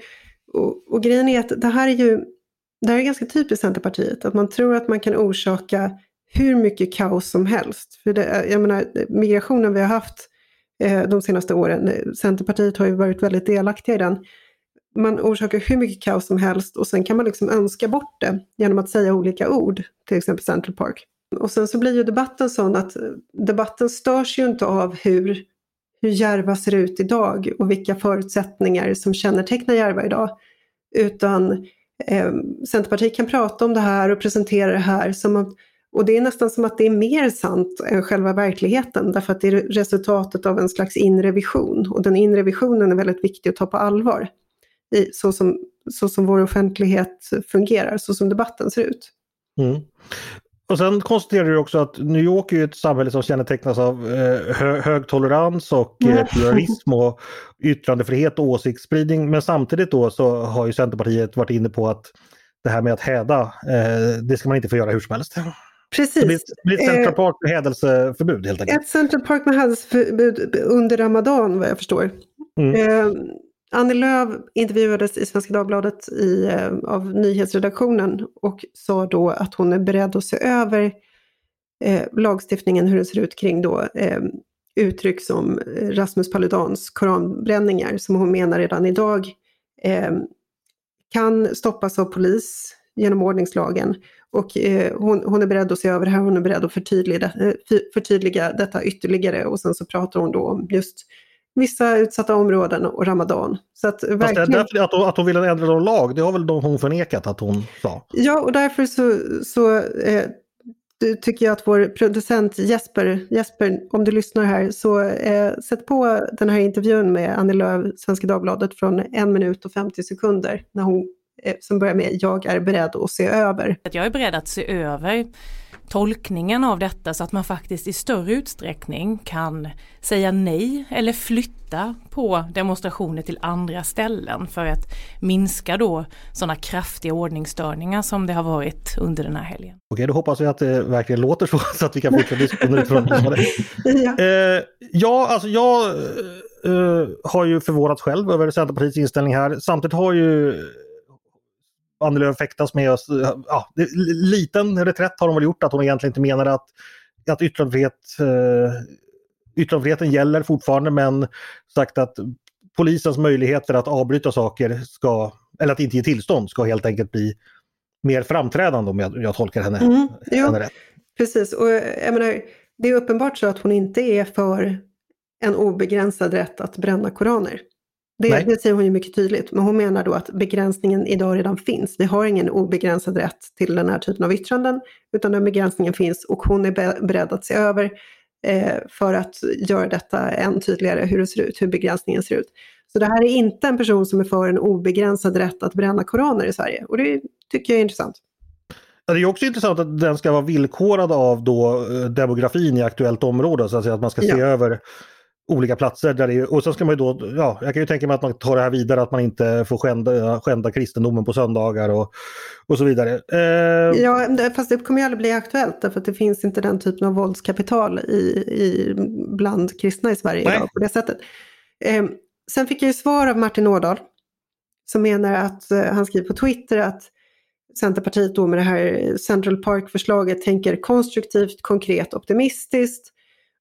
och, och grejen är att det här är ju det här är ganska typiskt Centerpartiet, att man tror att man kan orsaka hur mycket kaos som helst. För det, jag menar, migrationen vi har haft eh, de senaste åren, eh, Centerpartiet har ju varit väldigt delaktiga i den man orsakar hur mycket kaos som helst och sen kan man liksom önska bort det genom att säga olika ord, till exempel Central Park. Och sen så blir ju debatten sån att eh, debatten störs ju inte av hur, hur Järva ser ut idag och vilka förutsättningar som kännetecknar Järva idag. Utan eh, Centerpartiet kan prata om det här och presentera det här som att, och det är nästan som att det är mer sant än själva verkligheten därför att det är resultatet av en slags inre vision och den inre visionen är väldigt viktig att ta på allvar i, så, som, så som vår offentlighet fungerar, så som debatten ser ut. Mm. Och sen konstaterar du också att New York är ett samhälle som kännetecknas av eh, hö hög tolerans och eh, pluralism och yttrandefrihet och åsiktsspridning. Men samtidigt då så har ju Centerpartiet varit inne på att det här med att häda, eh, det ska man inte få göra hur som helst. Precis. Det blir, ett Central Park med hädelseförbud helt enkelt. Ett Central Park med hädelseförbud under Ramadan vad jag förstår. Mm. Eh, Annie Lööf intervjuades i Svenska Dagbladet i, eh, av nyhetsredaktionen och sa då att hon är beredd att se över eh, lagstiftningen, hur den ser ut kring då, eh, uttryck som Rasmus Paludans koranbränningar, som hon menar redan idag eh, kan stoppas av polis genom ordningslagen. Och eh, hon, hon, är beredd att se över det här, hon är beredd att förtydliga, eh, förtydliga detta ytterligare och sen så pratar hon då om just vissa utsatta områden och Ramadan. Så att, verkligen... därför, att, hon, att hon vill ändra någon lag, det har väl hon förnekat att hon sa? Ja, och därför så, så eh, tycker jag att vår producent Jesper, Jesper om du lyssnar här, så eh, sätt på den här intervjun med Annie Lööf, Svenska Dagbladet, från en minut och 50 sekunder, när hon, som börjar med “Jag är beredd att se över”. Jag är beredd att se över tolkningen av detta så att man faktiskt i större utsträckning kan säga nej eller flytta på demonstrationer till andra ställen för att minska då sådana kraftiga ordningsstörningar som det har varit under den här helgen. Okej, då hoppas vi att det verkligen låter så, så att vi kan fortsätta diskussionen utifrån ja. Eh, ja, alltså jag eh, har ju förvånats själv över Centerpartiets inställning här. Samtidigt har ju Annie Lööf fäktas med oss. Ja, liten reträtt har hon väl gjort att hon egentligen inte menar att, att yttrandefrihet, eh, yttrandefriheten gäller fortfarande men sagt att polisens möjligheter att avbryta saker ska, eller att inte ge tillstånd ska helt enkelt bli mer framträdande om jag, jag tolkar henne, mm, henne rätt. Precis, och jag menar, det är uppenbart så att hon inte är för en obegränsad rätt att bränna koraner. Det, det, säger hon ju mycket tydligt, men hon menar då att begränsningen idag redan finns. Vi har ingen obegränsad rätt till den här typen av yttranden, utan den begränsningen finns och hon är beredd att se över eh, för att göra detta än tydligare, hur det ser ut, hur begränsningen ser ut. Så det här är inte en person som är för en obegränsad rätt att bränna koraner i Sverige och det tycker jag är intressant. Det är också intressant att den ska vara villkorad av då eh, demografin i aktuellt område, så att, säga, att man ska se ja. över olika platser. Där det, och sen ska man ju då, ja, jag kan ju tänka mig att man tar det här vidare att man inte får skända, skända kristendomen på söndagar och, och så vidare. Eh... Ja, fast det kommer ju aldrig bli aktuellt därför att det finns inte den typen av våldskapital i, i, bland kristna i Sverige idag på det sättet. Eh, sen fick jag ju svar av Martin Ådahl som menar att, eh, han skriver på Twitter att Centerpartiet då med det här Central Park-förslaget tänker konstruktivt, konkret, optimistiskt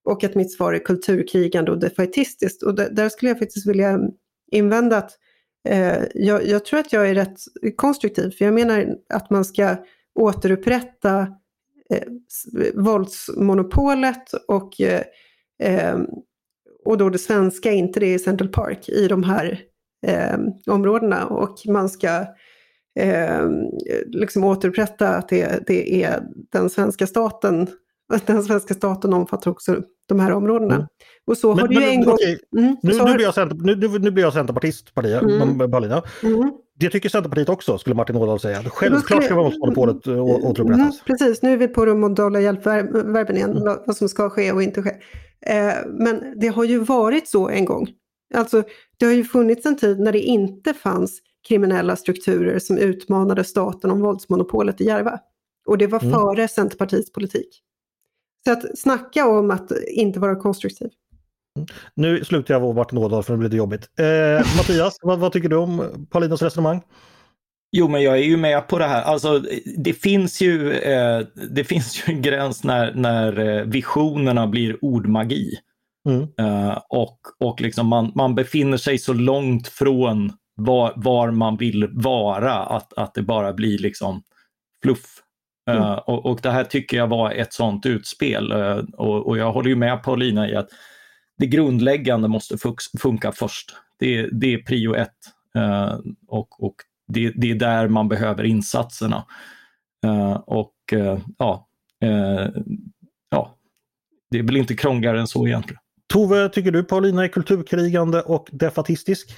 och att mitt svar är kulturkrigande och defaitistiskt. Och där skulle jag faktiskt vilja invända att eh, jag, jag, tror att jag är rätt konstruktiv, för jag menar att man ska återupprätta eh, våldsmonopolet och, eh, eh, och då det svenska, inte det i Central Park, i de här eh, områdena. Och man ska eh, liksom återupprätta att det, det är den svenska staten att <laughs> den svenska staten omfattar också de här områdena. Mm. Och så men, har det ju en gång... Mm, nu, nu, blir jag center, nu, nu, blir jag centerpartist, Paulina. Mm. Paulina. Mm. Det tycker Centerpartiet också, skulle Martin Ådahl säga. Självklart ska våldsmonopolet mm. återupprättas. Mm, precis, nu är vi på de modala hjälpverben igen, mm. vad som ska ske och inte ske. Eh, men det har ju varit så en gång. Alltså, det har ju funnits en tid när det inte fanns kriminella strukturer som utmanade staten om våldsmonopolet i Järva. Och det var mm. före Centerpartiets politik. Så att snacka om att inte vara konstruktiv. Nu slutar jag vara Martin Ådahl för det blir lite jobbigt. Eh, <laughs> Mattias, vad, vad, tycker du om Paulinas resonemang? Jo, men jag är ju med på det här. Alltså, det finns ju, eh, det finns ju en gräns när, när eh, visionerna blir ordmagi. Mm. Eh, och och liksom man, man befinner sig så långt från var, var man vill vara att, att det bara blir liksom fluff. Mm. Uh, och, och, det här tycker jag var ett sånt utspel uh, och, och, jag håller ju med Paulina i att det grundläggande måste funka först. Det, det är prio ett uh, och, och det, det, är där man behöver insatserna. och ja, ja, det är väl inte krångligare än så egentligen. Tove, tycker du Paulina är kulturkrigande och defatistisk?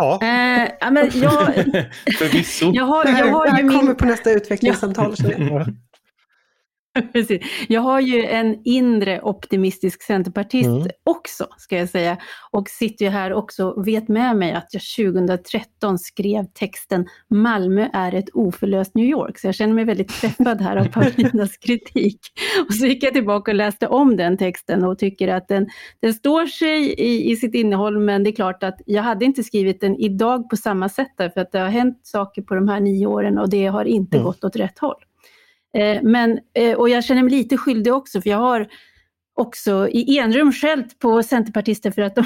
Ja. Eh, men jag, <laughs> Förvisso. Jag har, jag har här, kommer min... på nästa utvecklingssamtal. Ja. <laughs> Precis. Jag har ju en inre optimistisk centerpartist mm. också, ska jag säga. Och sitter ju här också och vet med mig att jag 2013 skrev texten Malmö är ett oförlöst New York. Så jag känner mig väldigt träffad här av Paulinas <laughs> kritik. Och så gick jag tillbaka och läste om den texten och tycker att den, den står sig i, i sitt innehåll, men det är klart att jag hade inte skrivit den idag på samma sätt, därför att det har hänt saker på de här nio åren och det har inte mm. gått åt rätt håll. Eh, men, eh, och jag känner mig lite skyldig också, för jag har också i enrum skällt på centerpartister för att de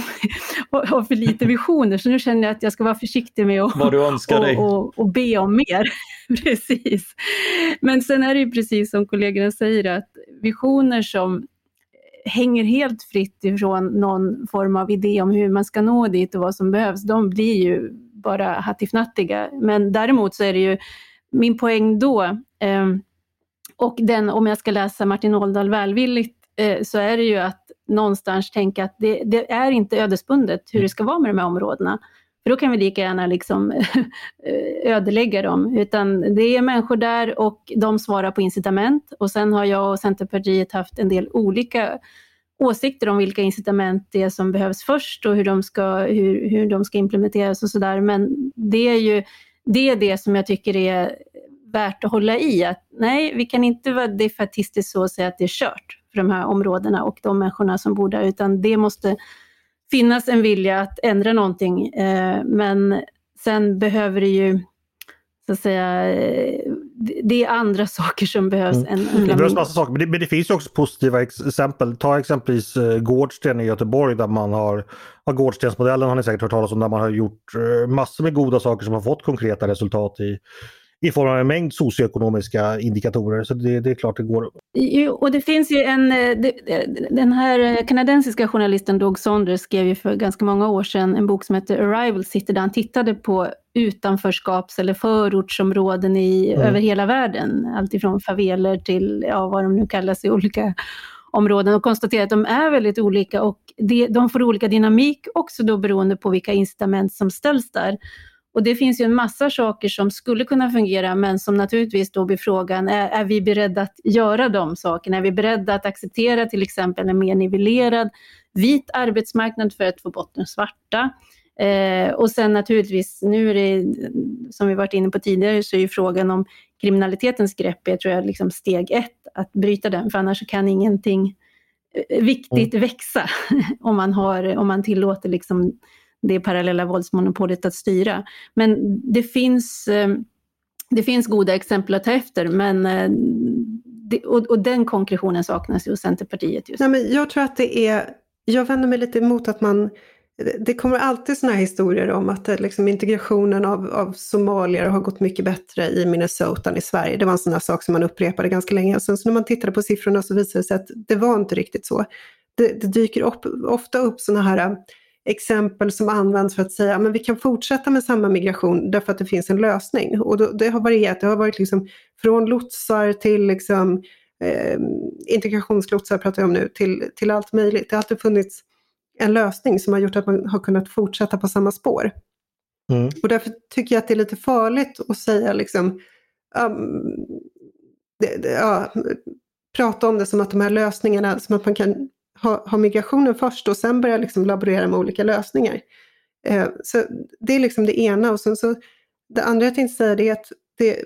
<laughs> har för lite visioner. Så nu känner jag att jag ska vara försiktig med att <laughs> och, och, och, be om mer. <laughs> precis. Men sen är det ju precis som kollegorna säger att visioner som hänger helt fritt ifrån någon form av idé om hur man ska nå dit och vad som behövs, de blir ju bara hattifnattiga. Men däremot så är det ju min poäng då, eh, och den, om jag ska läsa Martin Åldal välvilligt, eh, så är det ju att någonstans tänka att det, det, är inte ödesbundet hur det ska vara med de här områdena. För då kan vi lika gärna liksom <laughs> eh, ödelägga dem. Utan det är människor där och de svarar på incitament. Och sen har jag och Centerpartiet haft en del olika åsikter om vilka incitament det är som behövs först och hur de ska, hur, hur de ska implementeras och sådär. Men det är ju det, är det som jag tycker är värt att hålla i. Att, nej, vi kan inte vara defatistiskt så och säga att det är kört för de här områdena och de människorna som bor där, utan det måste finnas en vilja att ändra någonting. Eh, men sen behöver det ju, så att säga, eh, det är andra <laughs> saker som behövs mm. än, än Det behövs massa saker, men det, men det, finns ju också positiva exempel. Ta exempelvis uh, Gårdsten i Göteborg där man har, ja, Gårdstensmodellen har ni säkert hört talas om, där man har gjort massor med goda saker som har fått konkreta resultat i i form av en mängd socioekonomiska indikatorer. Så det, det är klart det går. Jo, och det finns ju en, eh, den här kanadensiska journalisten Doug Saunders skrev ju för ganska många år sedan en bok som heter Arrival City där han tittade på utanförskaps eller förortsområden i, mm. över hela världen. Alltifrån faveler till ja, vad de nu kallas i olika områden och konstaterade att de är väldigt olika och de får olika dynamik också då beroende på vilka incitament som ställs där. Och det finns ju en massa saker som skulle kunna fungera, men som naturligtvis då blir frågan, är, är vi beredda att göra de sakerna? Är vi beredda att acceptera till exempel en mer nivellerad vit arbetsmarknad för att få bort den svarta? Eh, och sen naturligtvis, nu är det, som vi varit inne på tidigare, så är ju frågan om kriminalitetens grepp, jag tror jag liksom steg ett, att bryta den, för annars kan ingenting eh, viktigt mm. växa <laughs> om man, har, om man tillåter liksom det parallella våldsmonopolet att styra. Men det finns, eh, det finns goda exempel att ta efter, men eh, det, och, och, den konkretionen saknas ju hos Centerpartiet just Nej, men Jag tror att det är, jag vänder mig lite emot att man det kommer alltid sådana här historier om att eh, liksom, integrationen av, av somalier har gått mycket bättre i Minnesota än i Sverige. Det var en sån här sak som man upprepade ganska länge. Sen så när man tittade på siffrorna så visade det sig att det var inte riktigt så. Det, det dyker upp, ofta upp sådana här exempel som används för att säga att vi kan fortsätta med samma migration därför att det finns en lösning. Och då, det har varierat, det har varit liksom från lotsar till liksom, eh, integrationslotsar pratar jag om nu, till, till allt möjligt. Det har alltid funnits en lösning som har gjort att man har kunnat fortsätta på samma spår. Mm. Och därför tycker jag att det är lite farligt att säga liksom, um, det, det, ja, prata om det som att de här lösningarna, som att man kan ha, ha migrationen först och sen börja liksom laborera med olika lösningar. Eh, så det är liksom det ena och sen så det andra jag tänkte säga är att det,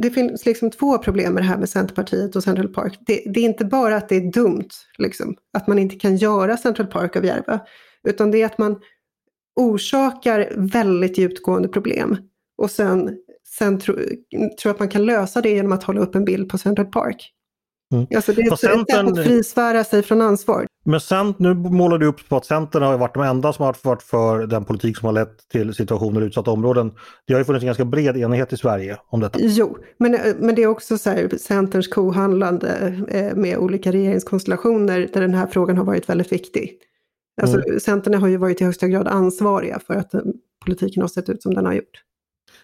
det finns liksom två problem med det här med Centerpartiet och Central Park. Det, det, är inte bara att det är dumt, liksom, att man inte kan göra Central Park av Järva, utan det är att man orsakar väldigt djupgående problem och sen, sen tror tro att man kan lösa det genom att hålla upp en bild på Central Park. Mm. Alltså det är ett sätt att frisvära sig från ansvar. Men sen, nu målar du upp på att Centern har varit de enda som har varit för den politik som har lett till situationer i utsatta områden. Det har ju funnits en ganska bred enighet i Sverige om detta. Jo, men, men det är också så här, Centerns kohandlande eh, med olika regeringskonstellationer där den här frågan har varit väldigt viktig. Alltså, mm. Centern har ju varit i högsta grad ansvariga för att eh, politiken har sett ut som den har gjort.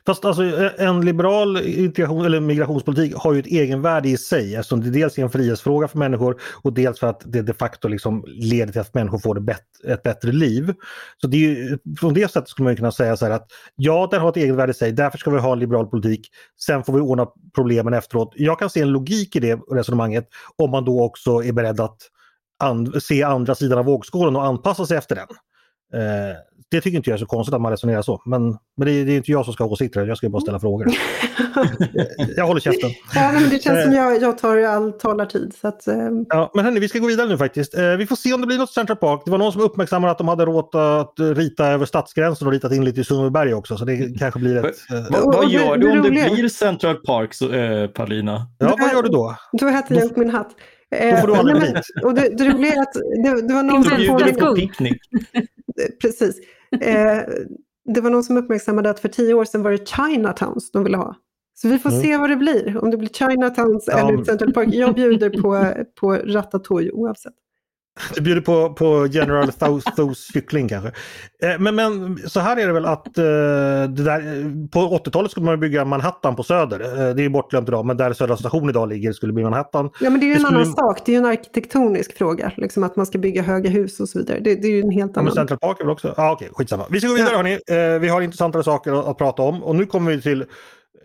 Fast alltså eh, en liberal integration, eller migrationspolitik har ju ett egenvärde i sig eftersom det dels är en frihetsfråga för människor och dels för att det de facto liksom leder till att människor får ett bättre liv. Så det är ju, från det sättet skulle man kunna säga så här att ja, den har ett egenvärde i sig, därför ska vi ha en liberal politik. Sen får vi ordna problemen efteråt. Jag kan se en logik i det resonemanget om man då också är beredd att and se andra sidan av vågskålen och anpassa sig efter den. Eh, det tycker inte jag är så konstigt att man resonerar så. Men, men det, är, det är inte jag som ska ha åsikter, jag ska bara ställa frågor. <laughs> jag håller käften. Ja, men det känns som eh. jag, jag tar all talartid. Så att, um... ja, men hörni, vi ska gå vidare nu faktiskt. Eh, vi får se om det blir något Central Park. Det var någon som uppmärksammade att de hade råd att rita över stadsgränsen och ritat in lite i Sundbyberg också. Så det kanske blir ett... Eh... Vad, vad gör du om det blir Central Park, så, eh, Paulina? Ja, vad gör du då? Då äter jag upp min hatt. Då får du aldrig men, och det, det roliga är att det, det var någon som... Bjuder på picknick. <laughs> Precis. Eh, det var någon som uppmärksammade att för tio år sedan var det Chinatowns de ville ha. Så vi får mm. se vad det blir, om det blir Chinatowns ja. eller Central Park. Jag bjuder på, <laughs> på Ratatouille oavsett. <laughs> Du bjuder på, på General <laughs> Thos kyckling kanske. Eh, men, men så här är det väl att eh, det där, på 80-talet skulle man bygga Manhattan på Söder. Eh, det är bortglömt idag men där Södra station idag ligger skulle bli Manhattan. Ja men det är ju en annan sak, det är ju en arkitektonisk fråga. Liksom att man ska bygga höga hus och så vidare. Det, det är ju en helt annan... Men Central Park är väl också? Ja ah, okej, okay, skitsamma. Vi ska gå vidare ja. hörni. Vi har intressantare saker att, att prata om och nu kommer vi till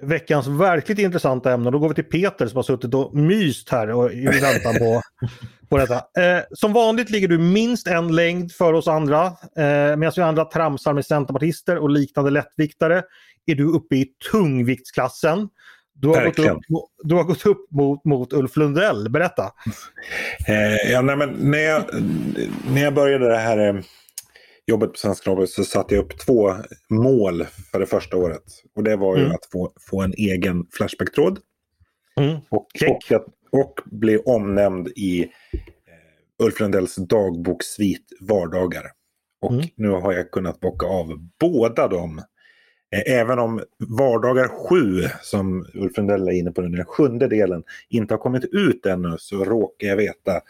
veckans verkligt intressanta ämne. Då går vi till Peter som har suttit och myst här och i väntan på, <laughs> på detta. Eh, som vanligt ligger du minst en längd för oss andra. Eh, medan vi andra tramsar med centerpartister och liknande lättviktare är du uppe i tungviktsklassen. Du har, gått upp, du har gått upp mot, mot Ulf Lundell, berätta. <laughs> Eh, ja, nej, men när, jag, när jag började det här eh, jobbet på Svenska Dagbladet så satte jag upp två mål för det första året. Och det var ju mm. att få, få en egen Flashback-tråd. Mm. Och, och, och bli omnämnd i eh, Ulf Lundells dagbokssvit Vardagar. Och mm. nu har jag kunnat bocka av båda dem. Eh, även om Vardagar 7, som Ulf Lundell är inne på nu, den sjunde delen, inte har kommit ut ännu så råkar jag veta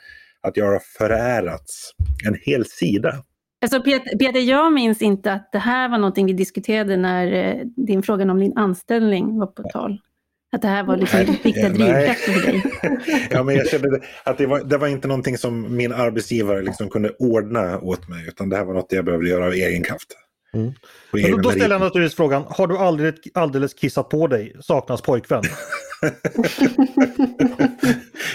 att jag har förärats en hel sida Alltså Peter, Peter, jag minns inte att det här var någonting vi diskuterade när eh, din fråga om din anställning var på tal. Att det här var liksom viktiga drivkrafter för dig. <laughs> ja, men jag kände att det var, det var inte någonting som min arbetsgivare liksom kunde ordna åt mig, utan det här var något jag behövde göra av egen kraft. Mm. Då, då ställer jag naturligtvis frågan, har du aldrig alldeles kissat på dig, saknas pojkvän? <laughs>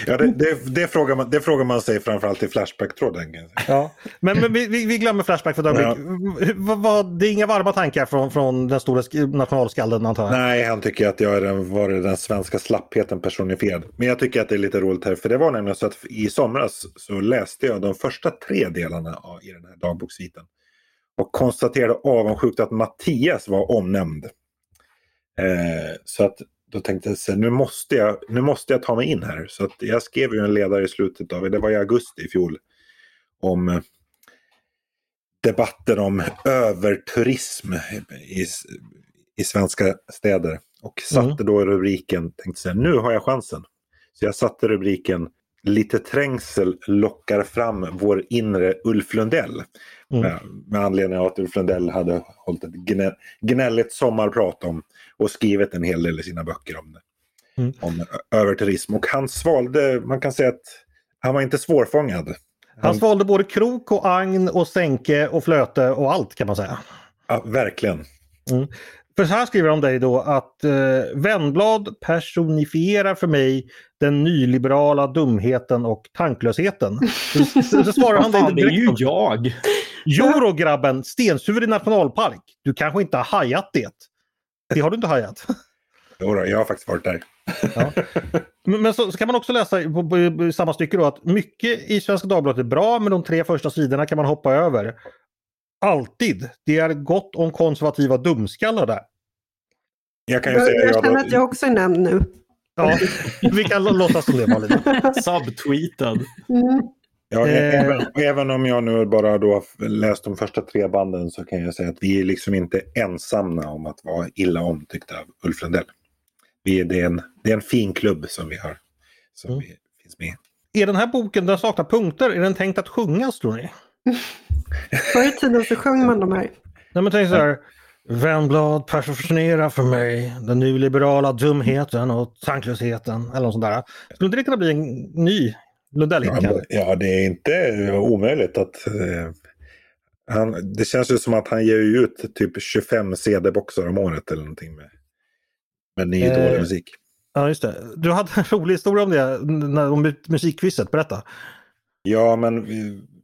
ja, det, det, det, frågar man, det frågar man sig framförallt i Flashback-tråden. Ja. Men, men vi, vi, glömmer Flashback för ett ögonblick. Ja. Det är inga varma tankar från, från den stora nationalskalden antar jag? Nej, han tycker att jag är den, var den svenska slappheten personifierad. Men jag tycker att det är lite roligt här, för det var nämligen så att i somras så läste jag de första tre delarna i den här dagbokssviten. Och konstaterade avundsjukt att Mattias var omnämnd. Eh, så att då tänkte jag så här, nu måste jag, nu måste jag ta mig in här. Så jag skrev ju en ledare i slutet av, det var i augusti i fjol, om eh, debatten om överturism i, i svenska städer. Och satte mm. då rubriken, tänkte så här, nu har jag chansen. Så jag satte rubriken Lite trängsel lockar fram vår inre Ulf Lundell. Mm. Med, med, anledning av att Ulf Lundell hade hållit ett gnä, gnälligt sommarprat om och skrivit en hel del i sina böcker om. Mm. Om överturism. Och han svalde, man kan säga att han var inte svårfångad. Han, han svalde både krok och agn och sänke och flöte och allt kan man säga. Ja, verkligen. Mm. För så här skriver de om dig då att eh, Vennblad personifierar för mig den nyliberala dumheten och tanklösheten. Så, så svarar han dig direkt. Det är ju jag! Jo då grabben, Stenshuvud i nationalpark. Du kanske inte har hajat det. Det har du inte hajat. Jo då, jag har faktiskt varit där. Ja. Men så, så, kan man också läsa på, på, på, samma stycke då att mycket i Svenska Dagbladet är bra men de tre första sidorna kan man hoppa över. Alltid. Det är gott om konservativa dumskallar där. Jag kan ju säga jag, jag känner att jag också är nämnd nu. Ja, <laughs> vi kan låtsas som det Malin. <laughs> Subtweetad. Mm. Ja, eh. även, även, om jag nu bara då har läst de första tre banden så kan jag säga att vi är liksom inte ensamma om att vara illa omtyckta av Ulf Lundell. Vi, det, är en, det är en fin klubb som vi har. Som mm. vi finns med Är den här boken, den saknar punkter, är den tänkt att sjungas tror ni? <laughs> Förr i tiden så sjöng man de här. Nej men tänk så här. Vennblad personifierar för mig den nyliberala dumheten och tanklösheten eller något sånt där. Skulle inte det kunna bli en ny Lundell ja, ja, det är inte omöjligt att eh, han, det känns ju som att han ger ut typ 25 CD-boxar om året eller någonting med, med ny eh, dålig musik. Ja, just det. Du hade en <laughs> rolig historia om det, om musikquizet. Berätta. Ja, men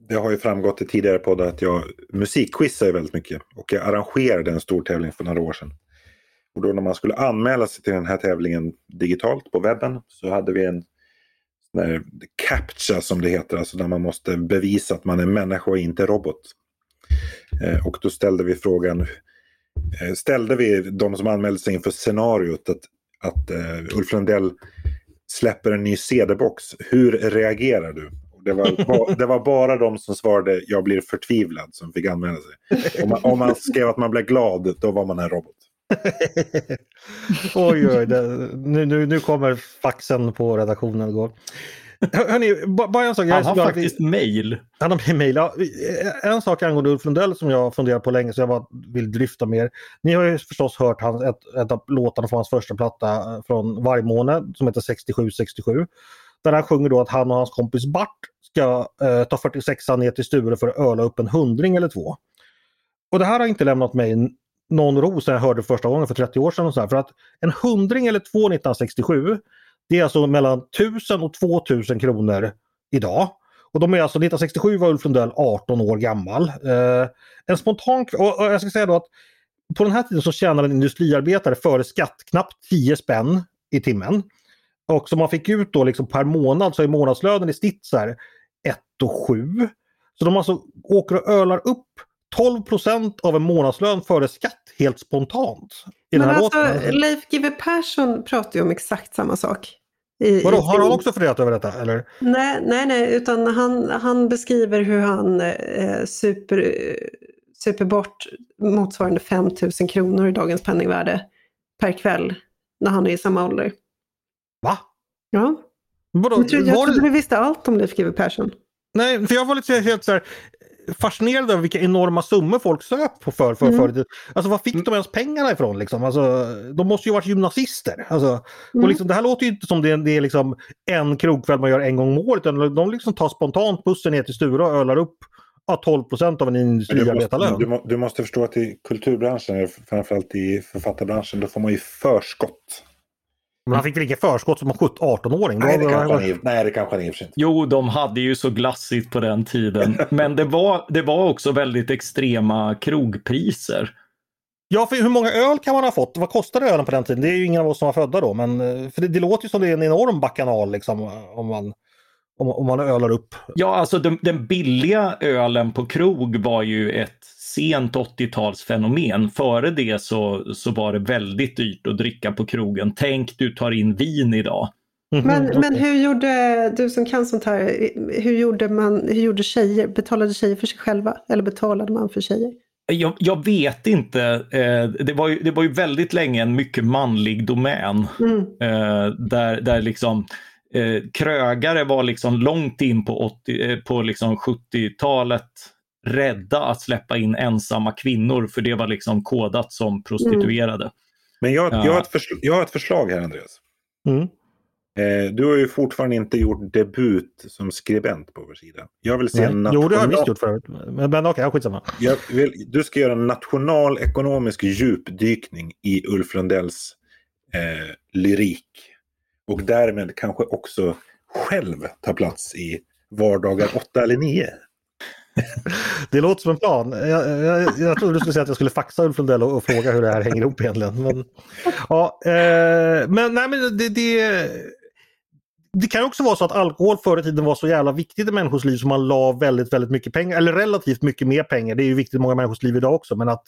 det har ju framgått i tidigare poddar att jag musikquizar väldigt mycket. Och jag arrangerade en stor tävling för några år sedan. Och då när man skulle anmäla sig till den här tävlingen digitalt på webben så hade vi en sån captcha som det heter, alltså där man måste bevisa att man är människa och inte robot. Eh, och då ställde vi frågan, eh, ställde vi de som anmälde sig inför scenariot att, att eh, Ulf Lundell släpper en ny CD-box, hur reagerar du? Det var, <laughs> det var bara de som svarade jag blir förtvivlad som fick anmäla sig. Om man, om man skrev att man blev glad, då var man en robot. <laughs> oj, oj, det, nu, nu, nu kommer faxen på redaktionen. Går. Hörni, bara en sak. Han har faktiskt mejl. Han har mejl. Ja, en sak angående Ulf Lundell som jag funderar på länge så jag bara vill dryfta mer. Ni har ju förstås hört hans, ett, ett av låtarna från hans första platta från Vargmåne som heter 6767. Där han sjunger då att han och hans kompis Bart ska eh, ta 46an ner till Sture för att öla upp en hundring eller två. Och det här har inte lämnat mig någon ro sedan jag hörde första gången för 30 år sedan. Och så här, för att en hundring eller två 1967 det är alltså mellan 1000 och 2000 kronor idag. Och de är alltså 1967 var Ulf Lundell 18 år gammal. Eh, en spontan, och, och jag ska säga då att på den här tiden så tjänade en industriarbetare före skatt knappt 10 spänn i timmen. Och som man fick ut då liksom per månad så är månadslönen i snitt så här 1 och 7. Så de alltså åker och ölar upp 12% av en månadslön före skatt helt spontant. I Men alltså låten. Leif GW Persson pratar ju om exakt samma sak. I, Vadå, har han också funderat över detta? Eller? Nej, nej, nej, utan han, han beskriver hur han eh, super, super bort motsvarande 5 000 kronor i dagens penningvärde per kväll när han är i samma ålder. Va? Ja. Vadå, jag trodde, jag trodde du visste allt om Leif GW Persson. Nej, för jag var lite helt så här fascinerad över vilka enorma summor folk söp på för, för, mm. för Alltså var fick de ens pengarna ifrån liksom? Alltså, de måste ju varit gymnasister. Alltså, mm. och liksom, det här låter ju inte som det, det är liksom en krogkväll man gör en gång om året. Utan de liksom tar spontant bussen ner till Sture och ölar upp ja, 12 procent av en industriarbetarlön. Du, du, du, måste förstå att i kulturbranschen, framförallt i författarbranschen, då får man ju förskott. Men han fick väl inget förskott som 18-åring? Nej, det kanske han, i, nej, det kanske han i och för sig inte. Jo, de hade ju så glassigt på den tiden. <laughs> Men det var, det var också väldigt extrema krogpriser. Ja, för hur många öl kan man ha fått? Vad kostade ölen på den tiden? Det är ju ingen av oss som var födda då, men för det, det låter ju som det är en enorm bakanal liksom. Om man, om, om man ölar upp. Ja, alltså den, den billiga ölen på krog var ju ett sent 80-talsfenomen. Före det så, så var det väldigt dyrt att dricka på krogen. Tänk du tar in vin idag. Mm -hmm. Men, men hur gjorde, du som kan sånt här, hur gjorde, man, hur gjorde tjejer? Betalade tjejer för sig själva? Eller betalade man för tjejer? Jag, jag vet inte. Eh, det, var ju, det var ju väldigt länge en mycket manlig domän. Mm. Eh, där, där liksom eh, krögare var liksom långt in på, 80, på liksom 70-talet rädda att släppa in ensamma kvinnor för det var liksom kodat som prostituerade. Mm. Men jag, jag, har ett förslag, jag har ett förslag här Andreas. Mm. Eh, du har ju fortfarande inte gjort debut som skribent på vår sida. Jag vill se Nej. national... Jo, det har jag visst gjort förut. Men, men okej, okay, skitsamma. Jag vill, du ska göra en nationalekonomisk djupdykning i Ulf Lundells eh, lyrik. Och därmed kanske också själv ta plats i vardagar 8 eller 9. <laughs> Det låter som en plan. Jag, jag, jag trodde du skulle säga att jag skulle faxa Ulf Lundell och, och fråga hur det här hänger ihop egentligen. Men, ja, eh, men, nej, men det, det, det kan också vara så att alkohol förr i tiden var så jävla viktigt i människors liv som man la väldigt, väldigt mycket pengar, eller relativt mycket mer pengar. Det är ju viktigt i många människors liv idag också, men att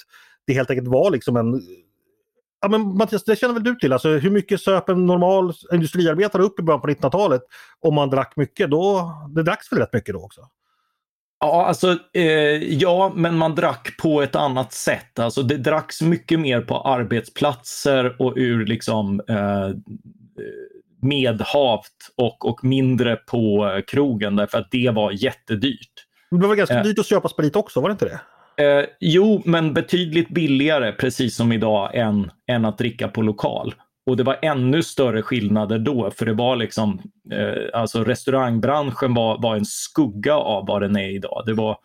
det helt enkelt var liksom en Ja men Mattias, det känner väl du till? Alltså, hur mycket söp en normal industriarbetare upp i början på 1900-talet om man drack mycket? Då, det dracks väl rätt mycket då också? Ja, alltså eh, ja, men man drack på ett annat sätt. Alltså det dracks mycket mer på arbetsplatser och ur liksom eh, medhavt och, och mindre på krogen därför att det var jättedyrt. Det var ganska eh, dyrt att köpa sprit också, var det inte det? Eh, jo, men betydligt billigare precis som idag än, än att dricka på lokal. Och det var ännu större skillnader då, för det var liksom, eh, alltså restaurangbranschen var, var en skugga av vad den är idag. Det var,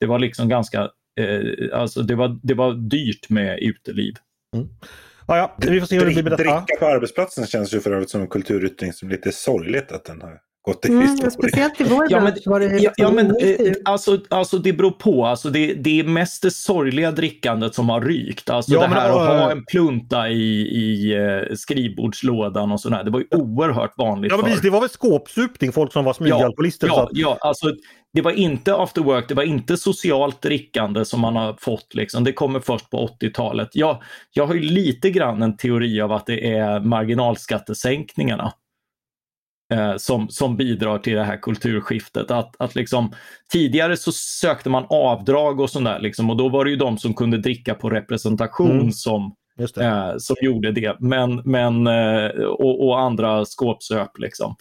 det var liksom ganska, eh, alltså det var, det var dyrt med uteliv. Mm. Ja, ja, vi får se hur det blir med detta. Dricka på arbetsplatsen känns ju för övrigt som en kulturyttring som är lite sorgligt att den har gått i mm, Speciellt i vår ja, men, var det ja, ja, men, eh, alltså, alltså det beror på. Alltså, det, det är mest det sorgliga drickandet som har rykt. Alltså ja, det här men, att ha en plunta i, i uh, skrivbordslådan och sådär. Det var ju oerhört vanligt ja, men Det var väl skåpsupning, folk som var smygalkoholister? Ja, ja, ja, alltså, det var inte after work, det var inte socialt drickande som man har fått. Liksom. Det kommer först på 80-talet. Jag, jag har ju lite grann en teori av att det är marginalskattesänkningarna eh, som, som bidrar till det här kulturskiftet. Att, att liksom, tidigare så sökte man avdrag och sånt där liksom, och då var det ju de som kunde dricka på representation mm. som, eh, som gjorde det. Men, men, eh, och, och, andra skåpsöp. Liksom.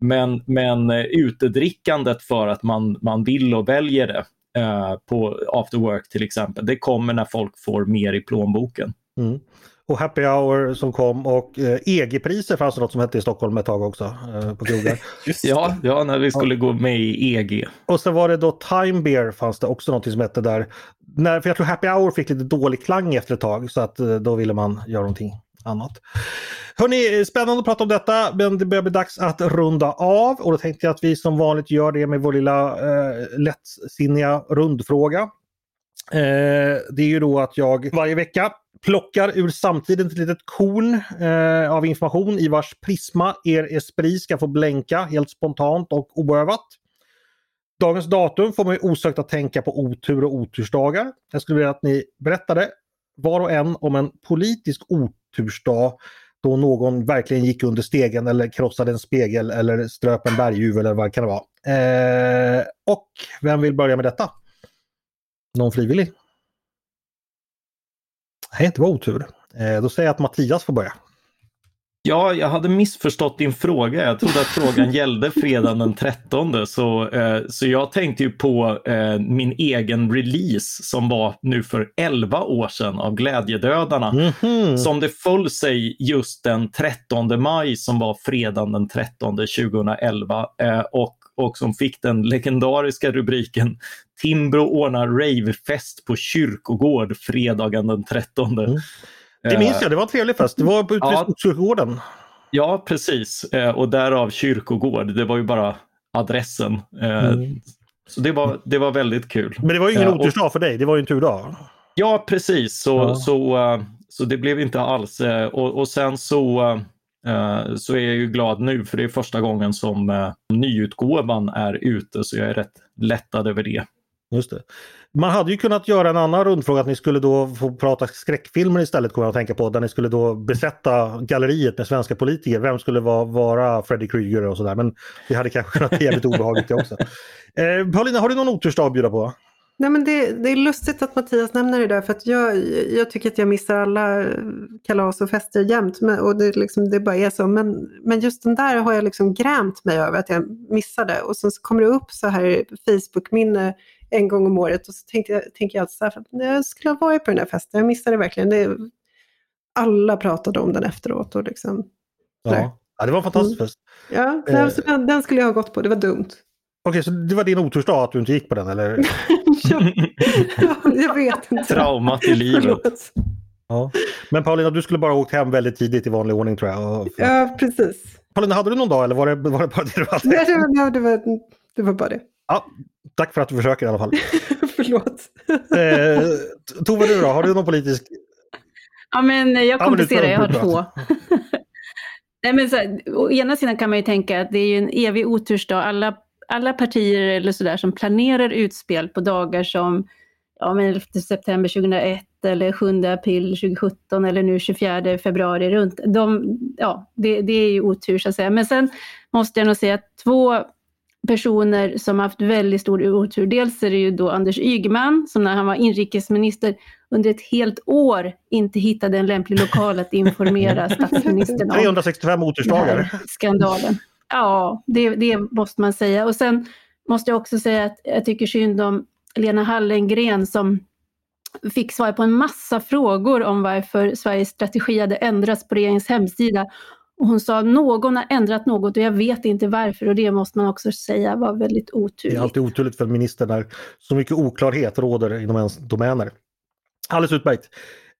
Men, men eh, utedrickandet för att man, man vill och väljer det eh, på after work till exempel, det kommer när folk får mer i plånboken. Mm och Happy Hour som kom och eh, EG-priser fanns det något som hette i Stockholm ett tag också eh, på krogar. <laughs> ja, ja, när vi skulle ja. gå med i EG. Och så var det då Time Beer fanns det också något som hette där. När, för jag tror Happy Hour fick lite dålig klang efter ett tag så att eh, då ville man göra någonting annat. Hörni, spännande att prata om detta men det börjar bli dags att runda av och då tänkte jag att vi som vanligt gör det med vår lilla eh, lättsinniga rundfråga. Eh, det är ju då att jag varje vecka plockar ur samtiden ett litet korn eh, av information i vars prisma er esprit ska få blänka helt spontant och oövat. Dagens datum får mig osökt att tänka på otur och otursdagar. Jag skulle vilja att ni berättade var och en om en politisk otursdag då någon verkligen gick under stegen eller krossade en spegel eller ströp en berguv eller vad det kan vara. Eh, och vem vill börja med detta? Någon frivillig? Nej, det var otur. Eh, då säger jag att Mattias får börja. Ja, jag hade missförstått din fråga. Jag trodde att frågan <laughs> gällde fredagen den 13. Så, eh, så jag tänkte ju på eh, min egen release som var nu för 11 år sedan av Glädjedödarna. Mm -hmm. Som det föll sig just den 13 maj som var fredagen den 13 2011. Eh, och och som fick den legendariska rubriken Timbro ordnar ravefest på kyrkogård fredagen den 13. Mm. Det minns jag, det var en trevlig fest. Det var ute ja, Skogskyrkogården. Ja, precis. Eh, och därav kyrkogård. Det var ju bara adressen. Eh, mm. Så det var, det var väldigt kul. Men det var ju ingen otursdag för dig, det var ju en turdag. Ja, precis. Så, ja. så, så det blev inte alls. Och, och sen så eh, så är jag ju glad nu för det är första gången som eh, nyutgåvan är ute så jag är rätt lättad över det. Just det. Man hade ju kunnat göra en annan rundfråga att ni skulle då få prata skräckfilmer istället kommer jag att tänka på. Där ni skulle då besätta galleriet med svenska politiker. Vem skulle vara, vara Freddy Krueger och sådär. Men det hade kanske kunnat bli jävligt obehagligt det också. <laughs> Eh, Paulina, har du någon otursdag att bjuda på? Nej, men det, det, är lustigt att Mattias nämner det där för att jag, jag tycker att jag missar alla kalas och fester jämt men, och det, liksom, det bara är så. Men, men just den där har jag liksom grämt mig över att jag missade och sen så kommer det upp så här Facebook-minne en gång om året och så tänkte jag, tänker jag så här, jag skulle ha varit på den där festen, jag missade verkligen. Det, alla pratade om den efteråt och liksom. Ja. ja, det var en fantastisk mm. fest. Ja, eh. den, den skulle jag ha gått på, det var dumt. Okej, så det var din otursdag att du inte gick på den eller? ja, <laughs> jag vet inte. Traumat i livet. Ja. Men Paulina, du skulle bara åkt hem väldigt tidigt i vanlig ordning tror jag. Ja, precis. Paulina, hade du någon dag eller var det, var det bara det du hade? Nej, det var, det var, det var bara det. Ja, tack för att du försöker i alla fall. <laughs> Förlåt. eh, Tove, du då? Har du någon politisk? Ja, men jag kompenserar. Jag har två. <laughs> Nej, men så å ena sidan kan man ju tänka att det är ju en evig otursdag. Alla alla partier eller sådär som planerar utspel på dagar som ja, men 11 september 2001 eller 7 april 2017 eller nu 24 februari runt. De, ja, det, det är ju otur så att säga. Men sen måste jag nog säga att två personer som haft väldigt stor otur. Dels är det ju då Anders Ygeman som när han var inrikesminister under ett helt år inte hittade en lämplig lokal att informera <laughs> statsministern om. 365 otursdagar. Skandalen. Ja, det, det måste man säga. Och sen måste jag också säga att jag tycker synd om Lena Hallengren som fick svar på en massa frågor om varför Sveriges strategi hade ändrats på regeringens hemsida. Och hon sa att någon har ändrat något och jag vet inte varför och det måste man också säga var väldigt oturligt. Det är alltid oturligt för en minister när så mycket oklarhet råder inom ens domäner. Alldeles utmärkt.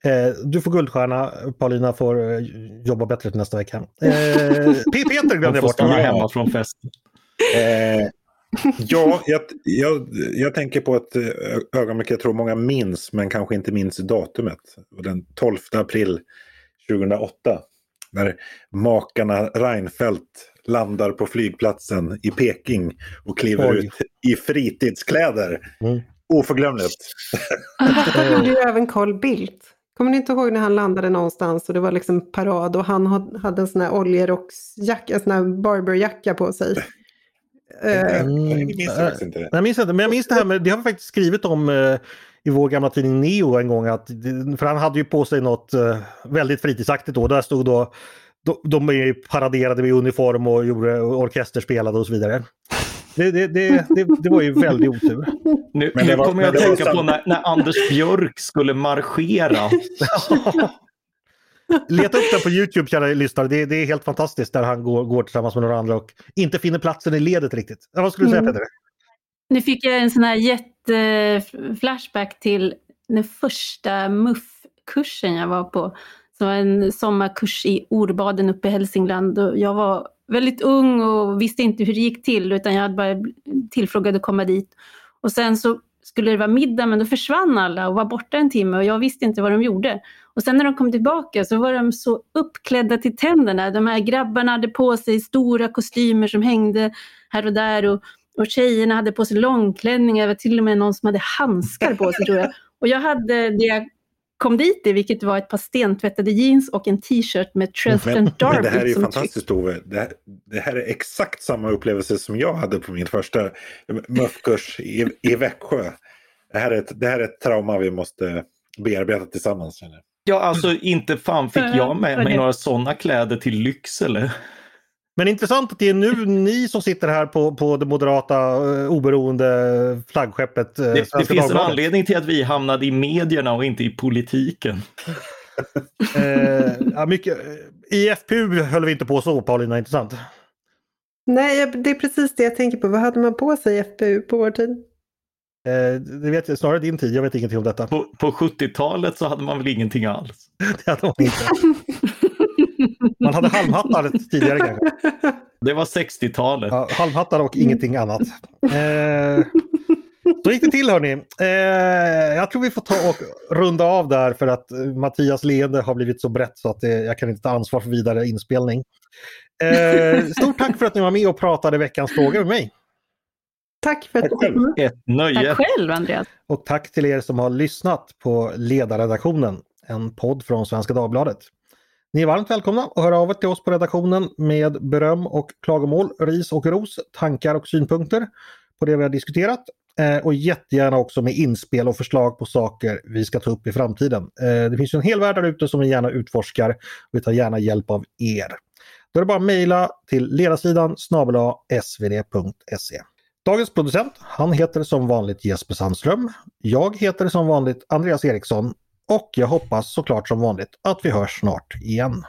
Eh, du får guldstjärna, Paulina får eh, jobba bättre till nästa vecka. Eh, <laughs> Peter glömde jag bort. Hon får hemma från festen. Eh, ja, jag, jag, jag tänker på ett eh, ögonblick jag tror många minns, men kanske inte minns datumet. Den 12 april 2008. När makarna Reinfeldt landar på flygplatsen i Peking och kliver Oj. ut i fritidskläder. Mm. Oförglömligt. <laughs> Detta gjorde ju även Carl Bildt. Kommer ni inte ihåg när han landade någonstans och det var liksom parad och han hade en sån här oljerocksjacka, en sån här barberjacka på sig. Mm, jag minns det inte. Jag minns inte, men jag minns det här med, det har vi faktiskt skrivit om eh, i vår gamla tidning Neo en gång. Att, för han hade ju på sig något eh, väldigt fritidsaktigt då. Där stod då, de, de paraderade med uniform och gjorde orkesterspelade och så vidare. Det, det, det, det, var ju väldigt otur. Nu, nu kommer jag att tänka på när, när Anders Björk skulle marschera. <laughs> Leta upp den på Youtube kära lyssnare. Det, det är helt fantastiskt där han går, går tillsammans med några andra och inte finner platsen i ledet riktigt. Vad skulle du säga mm. Peter? Nu fick jag en sån här Eh, flashback till den första MUF-kursen jag var på. Som var en sommarkurs i Orbaden uppe i Hälsingland. Och jag var väldigt ung och visste inte hur det gick till utan jag hade bara tillfrågad att komma dit. Och sen så skulle det vara middag men då försvann alla och var borta en timme och jag visste inte vad de gjorde. Och sen när de kom tillbaka så var de så uppklädda till tänderna. De här grabbarna hade på sig stora kostymer som hängde här och där och, och tjejerna hade på sig långklänningar. Det var till och med någon som hade handskar på sig tror jag. <laughs> Och jag hade det jag kom dit i, vilket var ett par stentvättade jeans och en t-shirt med Trelfton Darby. det här är ju fantastiskt Ove. Det här, det här, är exakt samma upplevelse som jag hade på min första MUF-kurs i, i Växjö. Det här, är ett, det här är ett trauma vi måste bearbeta tillsammans. Ja, alltså inte fan fick jag med mig några sådana kläder till Lycksele. Men intressant att det är nu ni som sitter här på, på det moderata uh, oberoende flaggskeppet. Uh, det, det finns en anledning till att vi hamnade i medierna och inte i politiken. uh, <laughs> ja, mycket, I FPU höll vi inte på så Paulina, intressant. Nej, det är precis det jag tänker på. Vad hade man på sig i FPU på vår tid? det vet jag, snarare din tid, jag vet ingenting om detta. På, på 70-talet så hade man väl ingenting alls? <laughs> det hade man inte. <laughs> Man hade halmhattar tidigare kanske. <laughs> Det var 60-talet. Ja, halmhattar och ingenting annat. Eh, Så gick det till hörni. Eh, jag tror vi får ta och runda av där för att Mattias leende har blivit så brett så att det, jag kan inte ta ansvar för vidare inspelning. Eh, <laughs> stort tack för att ni var med och pratade veckans frågor med mig. Tack för att du kom. Ett nöje. Tack själv Andreas. Och tack till er som har lyssnat på Ledarredaktionen, en podd från Svenska Dagbladet. Ni är varmt välkomna att höra av er till oss på redaktionen med beröm och klagomål, ris och ros, tankar och synpunkter på det vi har diskuterat. Eh, och jättegärna också med inspel och förslag på saker vi ska ta upp i framtiden. Eh, det finns ju en hel värld där ute som vi gärna utforskar och vi tar gärna hjälp av er. Då är det bara att mejla till ledarsidan snabel svd.se. Dagens producent, han heter som vanligt Jesper Sandström. Jag heter som vanligt Andreas Eriksson och jag hoppas såklart som vanligt att vi hörs snart igen.